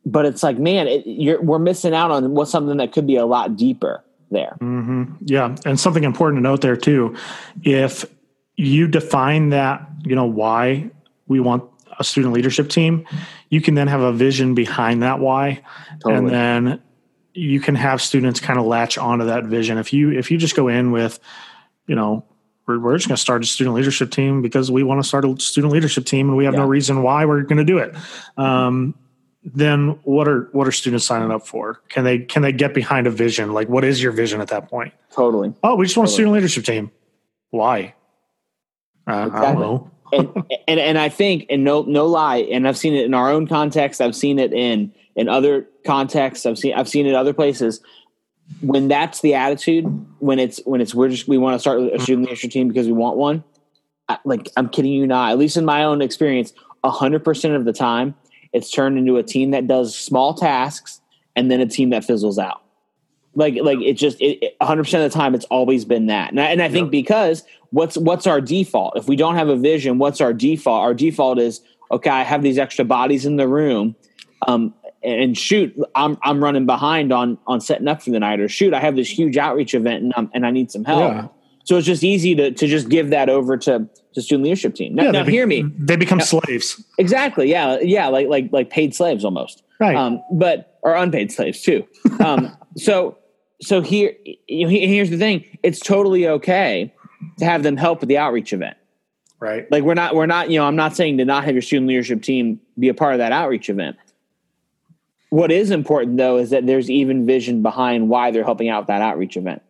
But it's like, man, it, we're missing out on what something that could be a lot deeper there. Mm-hmm. Yeah, and something important to note there too, if you define that, you know, why we want a student leadership team, you can then have a vision behind that why, totally. and then you can have students kind of latch onto that vision. If you if you just go in with, you know, we're, we're just going to start a student leadership team because we want to start a student leadership team and we have yeah. no reason why we're going to do it. Um, then what are what are students signing up for? Can they can they get behind a vision? Like what is your vision at that point? Totally. Oh, we just want totally. a student leadership team. Why? Uh, exactly. I don't know. and, and and I think and no no lie, and I've seen it in our own context. I've seen it in in other contexts. I've seen I've seen it other places. When that's the attitude, when it's when it's we're just we want to start a student leadership team because we want one. I, like I'm kidding you not. At least in my own experience, hundred percent of the time, it's turned into a team that does small tasks and then a team that fizzles out. Like like it just it, 100% of the time it's always been that. And I, and I think because what's what's our default? If we don't have a vision, what's our default? Our default is okay, I have these extra bodies in the room. Um, and shoot, I'm I'm running behind on on setting up for the night, or shoot, I have this huge outreach event and, and I need some help. Yeah. So it's just easy to to just give that over to to student leadership team. Now, yeah, now be, hear me. They become now, slaves. Exactly. Yeah. Yeah. Like like like paid slaves almost. Right. Um, but or unpaid slaves too. Um, so so here you know, here's the thing. It's totally okay to have them help with the outreach event. Right. Like we're not we're not you know I'm not saying to not have your student leadership team be a part of that outreach event. What is important though is that there's even vision behind why they're helping out that outreach event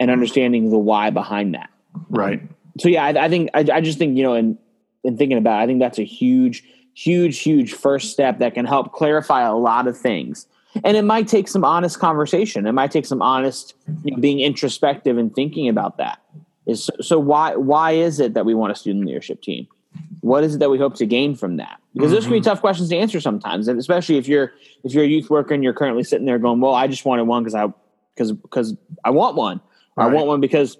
and understanding the why behind that. Right. So yeah, I, I think I, I, just think you know, in in thinking about, it, I think that's a huge, huge, huge first step that can help clarify a lot of things. And it might take some honest conversation. It might take some honest you know, being introspective and thinking about that. Is so, so why why is it that we want a student leadership team? What is it that we hope to gain from that? Because mm-hmm. those can be mm-hmm. tough questions to answer sometimes, and especially if you're if you're a youth worker and you're currently sitting there going, "Well, I just wanted one because I because because I want one." Right. I want one because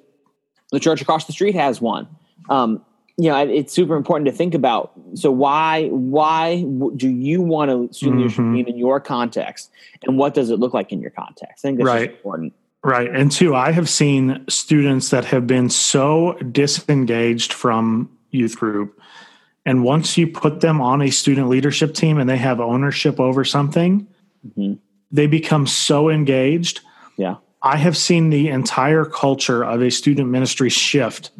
the church across the street has one. Um, you know, it's super important to think about. So why why do you want a student leadership team in your context, and what does it look like in your context? I think that's right. important. Right, and two, I have seen students that have been so disengaged from youth group, and once you put them on a student leadership team and they have ownership over something, mm-hmm. they become so engaged. Yeah I have seen the entire culture of a student ministry shift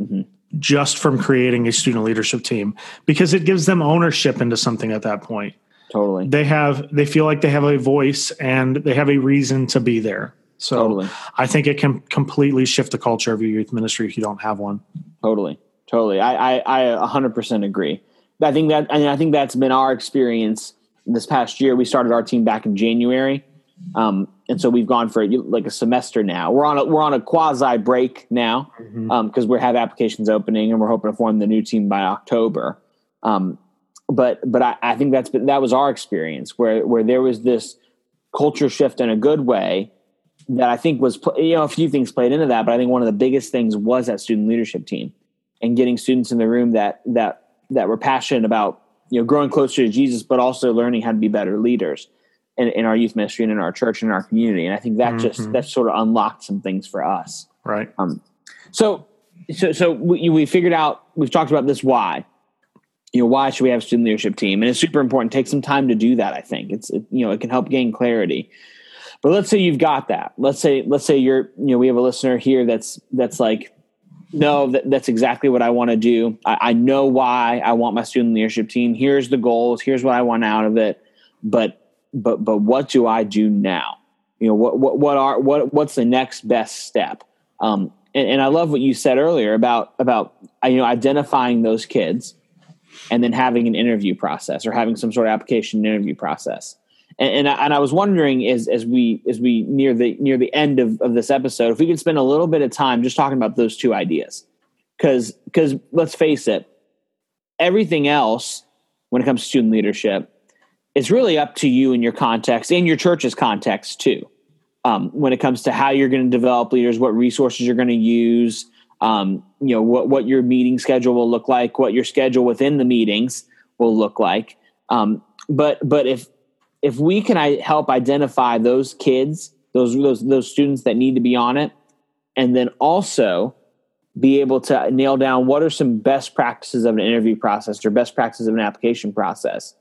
mm-hmm. just from creating a student leadership team because it gives them ownership into something at that point. Totally. They have they feel like they have a voice and they have a reason to be there. So totally. I think it can completely shift the culture of your youth ministry if you don't have one. Totally. Totally. I I, I 100% agree. I think that and I think that's been our experience this past year. We started our team back in January. Um, and so we've gone for like a semester now. We're on a we're on a quasi break now because mm-hmm. um, we have applications opening, and we're hoping to form the new team by October. Um, but but I, I, think that's that was our experience where where there was this culture shift in a good way that I think was you know a few things played into that, but I think one of the biggest things was that student leadership team and getting students in the room that that that were passionate about you know growing closer to Jesus, but also learning how to be better leaders in, in, our youth ministry and in our church and in our community. And I think that mm-hmm. just that sort of unlocked some things for us. Right. Um, so so so we, we figured out we've talked about this why. You know why should we have a student leadership team? And it's super important. Take some time to do that. I think it's it, you know it can help gain clarity. But let's say you've got that. Let's say let's say you're you know we have a listener here that's that's like no that, that's exactly what i want to do I, I, know why i want my student leadership team here's the goals here's what i want out of it but but but what do I do now? You know, what what what are what what's the next best step? Um, and, and I love what you said earlier about about you know identifying those kids and then having an interview process or having some sort of application interview process. And, and, I, and I was wondering as, as we as we near the near the end of, of this episode, if we could spend a little bit of time just talking about those two ideas, because because let's face it, everything else when it comes to student leadership, it's really up to you and your context and your church's context too. Um, when it comes to how you're going to develop leaders, what resources you're going to use, um, you know what what your meeting schedule will look like, what your schedule within the meetings will look like. Um, but but if if we can I help identify those kids, those those those students that need to be on it, and then also be able to nail down what are some best practices of an interview process or best practices of an application process.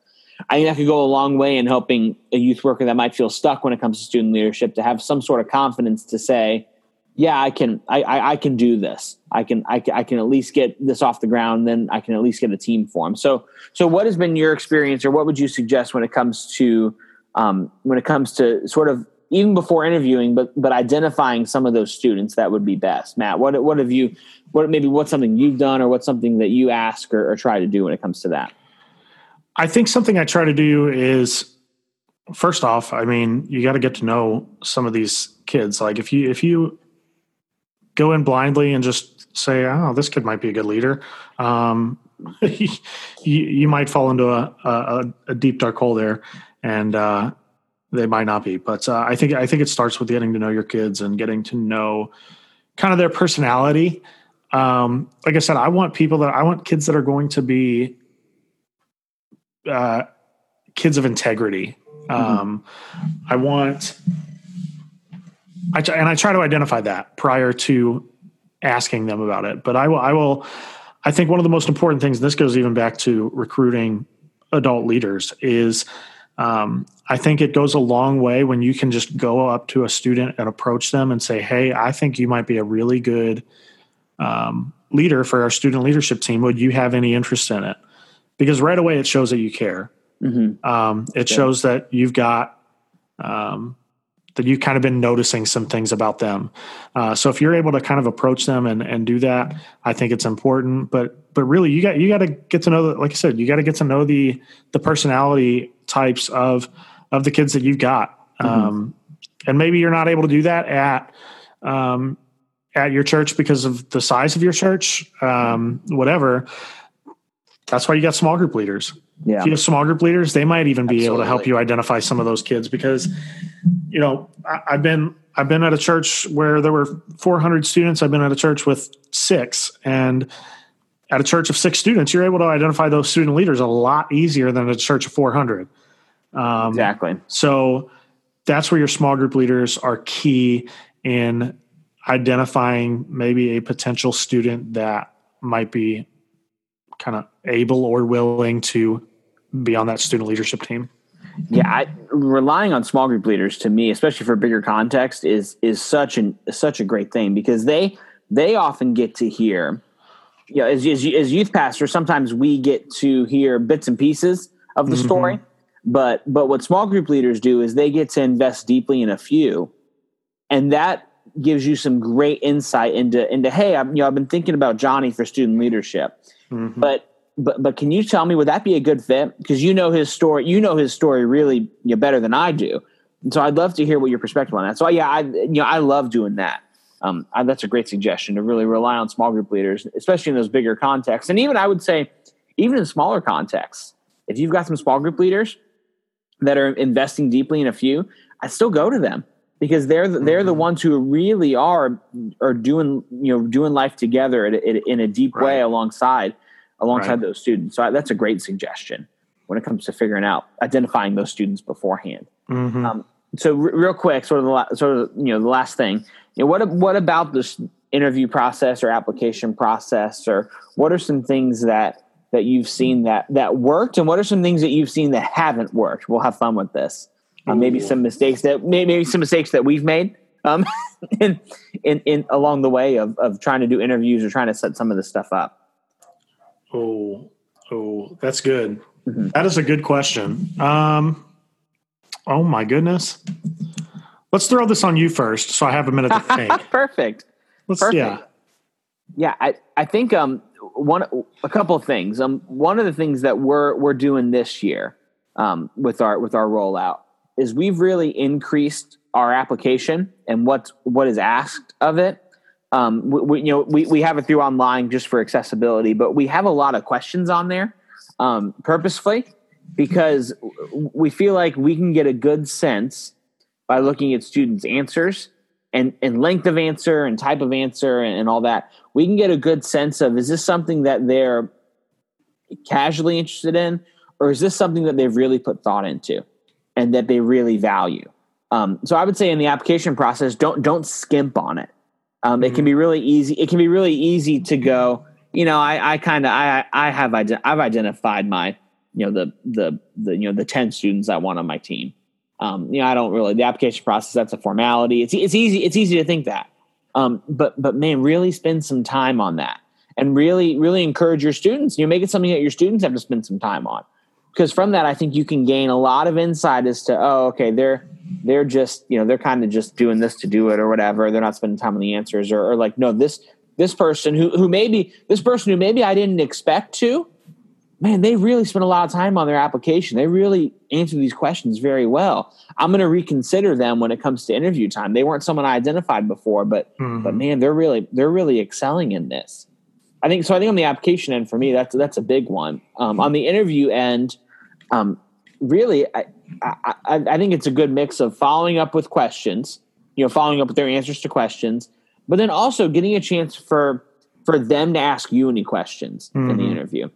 I think that could go a long way in helping a youth worker that might feel stuck when it comes to student leadership to have some sort of confidence to say, yeah, I can, I, I, I can do this. I can, I I can at least get this off the ground. Then I can at least get a team formed. So, so what has been your experience, or what would you suggest when it comes to, um, when it comes to sort of even before interviewing, but but identifying some of those students that would be best. Matt, what what have you, what maybe what's something you've done, or what's something that you ask or, or try to do when it comes to that? I think something I try to do is first off, I mean, you got to get to know some of these kids. Like if you if you go in blindly and just say, "Oh, this kid might be a good leader," um, you, you might fall into a, a, a, deep dark hole there, and uh, they might not be. But uh, I think I think it starts with getting to know your kids and getting to know kind of their personality. Um, like I said, I want people that I want kids that are going to be uh, kids of integrity. Mm-hmm. Um, I want I, and I try to identify that prior to asking them about it. But I will, I will, I think one of the most important things, this goes even back to recruiting adult leaders, is um, I think it goes a long way when you can just go up to a student and approach them and say, Hey, I think you might be a really good um, leader for our student leadership team. Would you have any interest in it? Because right away it shows that you care. Mm-hmm. Um, it yeah. shows that you've got um, that you've kind of been noticing some things about them. Uh, so if you're able to kind of approach them and, and do that, I think it's important. But but really, you got you got to get to know, the, like I said, you got to get to know the the personality types of of the kids that you've got. Mm-hmm. Um, and maybe you're not able to do that at um, at your church because of the size of your church, um, whatever. That's why you got small group leaders. Yeah. If you have small group leaders, they might even be Absolutely. able to help you identify some of those kids because, you know, I, I've been I've been at a church where there were 400 students. I've been at a church with six, and at a church of six students, you're able to identify those student leaders a lot easier than a church of 400. Um, exactly. So that's where your small group leaders are key in identifying maybe a potential student that might be kind of able or willing to be on that student leadership team? Yeah, I, relying on small group leaders to me, especially for bigger context, is is such an such a great thing because they they often get to hear, you know, as as, as youth pastors, sometimes we get to hear bits and pieces of the mm-hmm. story, but but what small group leaders do is they get to invest deeply in a few, and that gives you some great insight into into hey, I've, you know, I've been thinking about Johnny for student leadership Mm-hmm. But but but can you tell me would that be a good fit? Because you know his story, you know his story really you know, better than I do. And so I'd love to hear what your perspective on that. So yeah, I you know I love doing that. Um, I, that's a great suggestion to really rely on small group leaders, especially in those bigger contexts. And even I would say, even in smaller contexts, if you've got some small group leaders that are investing deeply in a few, I still go to them because they're the, they're the mm-hmm. ones who really are are doing you know doing life together in a, in a deep right. way alongside alongside right. those students. So I, that's a great suggestion when it comes to figuring out identifying those students beforehand. Mm-hmm. Um, so r- real quick, sort of the la- sort of you know the last thing. You know, what what about this interview process or application process, or what are some things that that you've seen that that worked, and what are some things that you've seen that haven't worked? We'll have fun with this. Um, maybe some mistakes that maybe some mistakes that we've made um, in, in in along the way of of trying to do interviews or trying to set some of this stuff up. Oh, oh, that's good. Mm-hmm. That is a good question. Um, oh my goodness. Let's throw this on you first, so I have a minute to think. Perfect. Let's Perfect. yeah. Yeah, I, I think um one a couple of things. Um, one of the things that we're we're doing this year um, with our with our rollout is we've really increased our application and what what is asked of it. Um, we, we, you know we, we have it through online just for accessibility, but we have a lot of questions on there um, purposefully because we feel like we can get a good sense by looking at students' answers and, and length of answer and type of answer and, and all that. We can get a good sense of is this something that they're casually interested in, or is this something that they've really put thought into and that they really value? Um, so I would say in the application process, don't don't skimp on it. Um, mm-hmm. It can be really easy. It can be really easy to go. You know, I, I kind of I I have I've identified my you know the the the you know the ten students I want on my team. Um, you know, I don't really the application process. That's a formality. It's it's easy. It's easy to think that. Um, but but man, really spend some time on that, and really really encourage your students. You know, make it something that your students have to spend some time on, because from that, I think you can gain a lot of insight as to oh, okay, they're they're just you know they're kind of just doing this to do it or whatever. They're not spending time on the answers or, or like no this this person who who maybe this person who maybe I didn't expect to man, they really spent a lot of time on their application. They really answered these questions very well. I'm going to reconsider them when it comes to interview time. They weren't someone I identified before, but mm-hmm. but man, they're really they're really excelling in this. I think so. I think on the application end for me, that's that's a big one. Um, on the interview end, um, really, I, I, I think it's a good mix of following up with questions, you know, following up with their answers to questions, but then also getting a chance for for them to ask you any questions mm-hmm. in the mm-hmm. interview.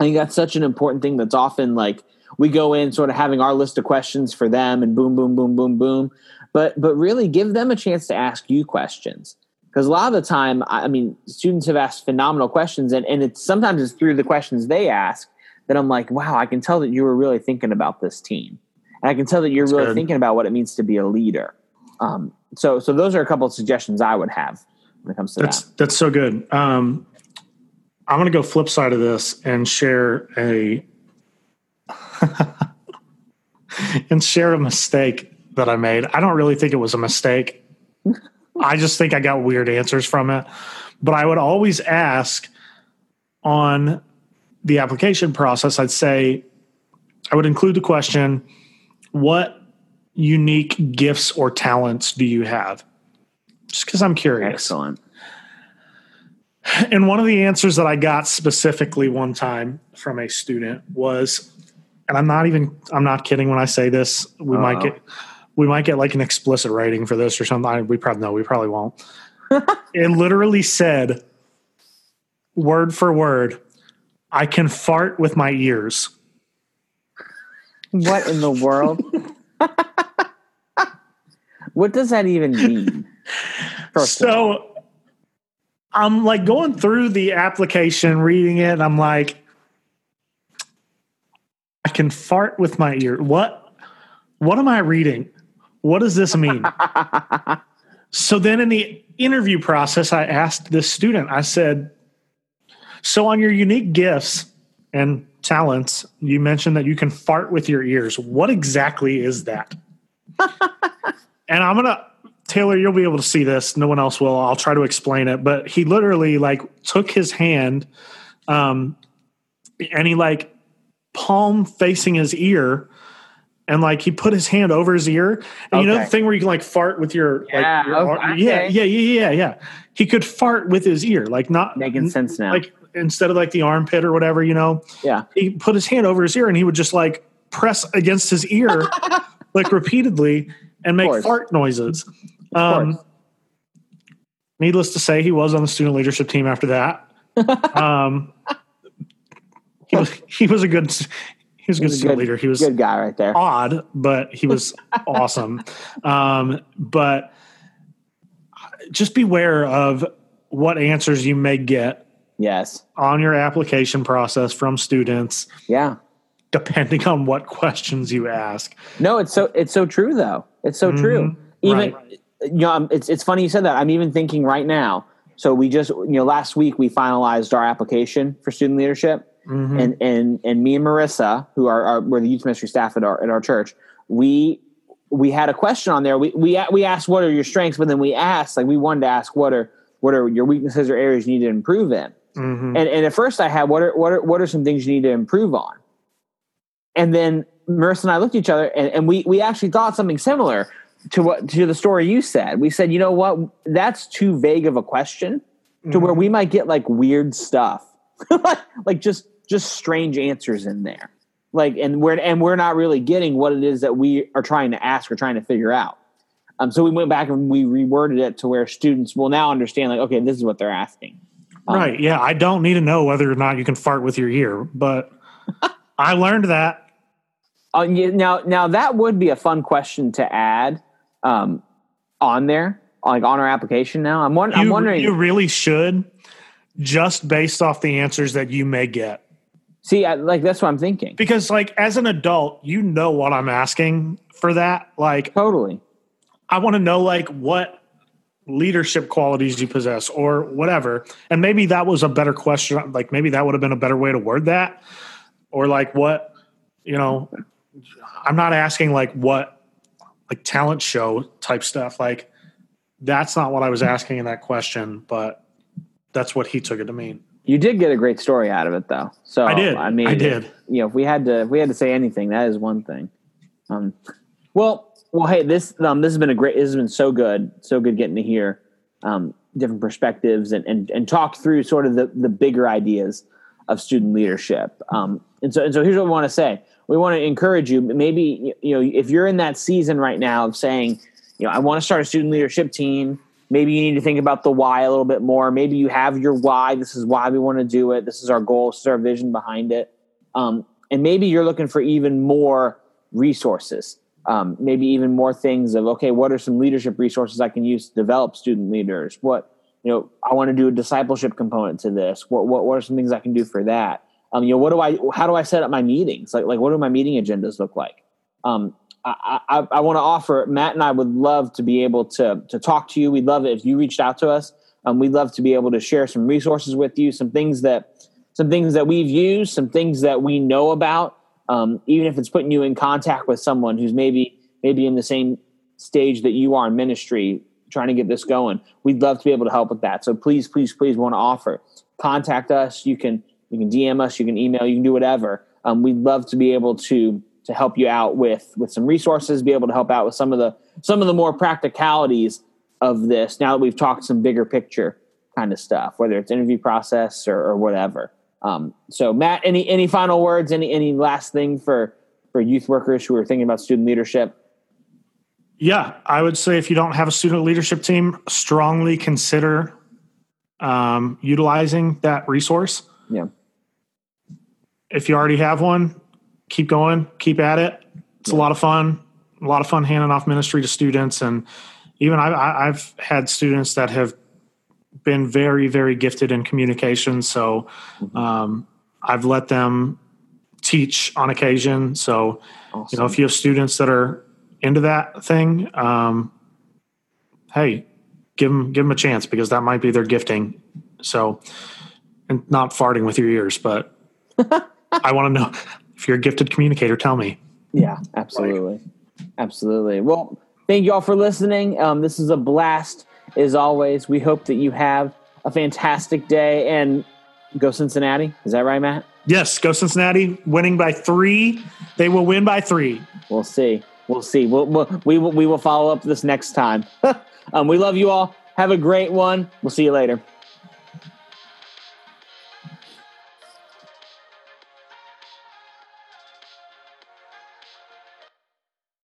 I think that's such an important thing that's often like we go in sort of having our list of questions for them and boom, boom, boom, boom, boom. But but really give them a chance to ask you questions. Because a lot of the time, I mean, students have asked phenomenal questions, and, and it's sometimes it's through the questions they ask that I'm like, wow, I can tell that you were really thinking about this team. And I can tell that you're that's really good. thinking about what it means to be a leader. Um, so so those are a couple of suggestions I would have when it comes to that's, that. That's so good. Um, I'm going to go flip side of this and share a and share a mistake that I made. I don't really think it was a mistake. I just think I got weird answers from it. But I would always ask on the application process, I'd say, I would include the question, what unique gifts or talents do you have? Just because I'm curious. Excellent. And one of the answers that I got specifically one time from a student was, and I'm not even I'm not kidding when I say this. We Uh-oh. might get we might get like an explicit rating for this or something. We probably no, we probably won't. it literally said, word for word, I can fart with my ears. What in the world? what does that even mean? So I'm like going through the application, reading it, and I'm like, I can fart with my ear. What? What am I reading? What does this mean? so then in the interview process, I asked this student, I said, So on your unique gifts and talents, you mentioned that you can fart with your ears. What exactly is that? and I'm going to Taylor, you'll be able to see this. No one else will. I'll try to explain it. But he literally like took his hand, um, and he like palm facing his ear, and like he put his hand over his ear. And okay. you know the thing where you can like fart with your yeah, like your, okay. yeah, yeah, yeah, yeah, yeah. He could fart with his ear, like not making sense now. Like instead of like the armpit or whatever, you know. Yeah. He put his hand over his ear and he would just like press against his ear like repeatedly and make fart noises. Um, needless to say, he was on the student leadership team after that. um, he was he was a good he was a good student leader. He was a good guy right there. Odd, but he was awesome. Um, but just beware of what answers you may get. Yes. On your application process from students. Yeah. Depending on what questions you ask. No, it's so it's so true though. It's so mm-hmm. true. Even right you know, it's it's funny you said that. I'm even thinking right now. So we just, you know, last week we finalized our application for student leadership, mm-hmm. and and and me and Marissa, who are, are we're the youth ministry staff at our at our church, we we had a question on there. We we we asked what are your strengths, but then we asked like we wanted to ask what are what are your weaknesses or areas you need to improve in? Mm-hmm. And, and at first I had, what are, what are, what are some things you need to improve on? And then Marissa and I looked at each other and, and we, we actually thought something similar to what, to the story you said. We said, you know what, that's too vague of a question to mm-hmm. where we might get like weird stuff, like just, just strange answers in there. Like, and we're, and we're not really getting what it is that we are trying to ask or trying to figure out. Um, so we went back and we reworded it to where students will now understand, like, okay, this is what they're asking. Um, right. Yeah. I don't need to know whether or not you can fart with your ear, but I learned that. Uh, now, now that would be a fun question to add um, on there, like on our application. Now, I'm, you, I'm wondering. You really should, just based off the answers that you may get. See, I, like that's what I'm thinking. Because, like, as an adult, you know what I'm asking for that. Like, totally. I want to know like what leadership qualities you possess or whatever. And maybe that was a better question. Like maybe that would have been a better way to word that. Or like what, you know, I'm not asking like what like talent show type stuff. Like that's not what I was asking in that question, but that's what he took it to mean. You did get a great story out of it though. So I did. I mean I did. You know, if we had to if we had to say anything, that is one thing. Um well, well, hey, this um, this has been a great. This has been so good, so good getting to hear um, different perspectives and, and and talk through sort of the the bigger ideas of student leadership. Um, and so and so here's what we want to say. We want to encourage you. Maybe you know if you're in that season right now of saying, you know, I want to start a student leadership team. Maybe you need to think about the why a little bit more. Maybe you have your why. This is why we want to do it. This is our goal. This is our vision behind it. Um, and maybe you're looking for even more resources um, maybe even more things of okay what are some leadership resources i can use to develop student leaders? What you know i want to do a discipleship component to this. What, what, what are some things i can do for that? Um, you know what do i how do i set up my meetings? Like like what do my meeting agendas look like? Um, I, I, I want to offer Matt and I would love to be able to to talk to you. We'd love it if you reached out to us. Um, we'd love to be able to share some resources with you, some things that some things that we've used, some things that we know about, um, even if it's putting you in contact with someone who's maybe maybe in the same stage that you are in ministry trying to get this going we'd love to be able to help with that. So please please please want to offer. Contact us. You can you can dm us. You can email. You can do whatever. Um, we'd love to be able to to help you out with with some resources be able to help out with some of the some of the more practicalities of this now that we've talked some bigger picture kind of stuff whether it's interview process or, or whatever um, so, Matt, any any final words? Any any last thing for for youth workers who are thinking about student leadership? Yeah, I would say if you don't have a student leadership team, strongly consider um, utilizing that resource. Yeah. If you already have one, keep going, keep at it. It's yeah. a lot of fun. A lot of fun handing off ministry to students, and even I, I've had students that have been very, very gifted in communication. So mm-hmm. um, I've let them teach on occasion. So, awesome. you know, if you have students that are into that thing, um, hey, give them, give them a chance because that might be their gifting. So, and not farting with your ears, but I want to know if you're a gifted communicator, tell me. Yeah, absolutely. Like, absolutely. Well, thank you all for listening. Um, this is a blast as always, we hope that you have a fantastic day and go Cincinnati. Is that right, Matt? Yes, go Cincinnati, winning by three. They will win by three. We'll see. We'll see. We'll, we'll we will we will follow up this next time. um, we love you all. Have a great one. We'll see you later.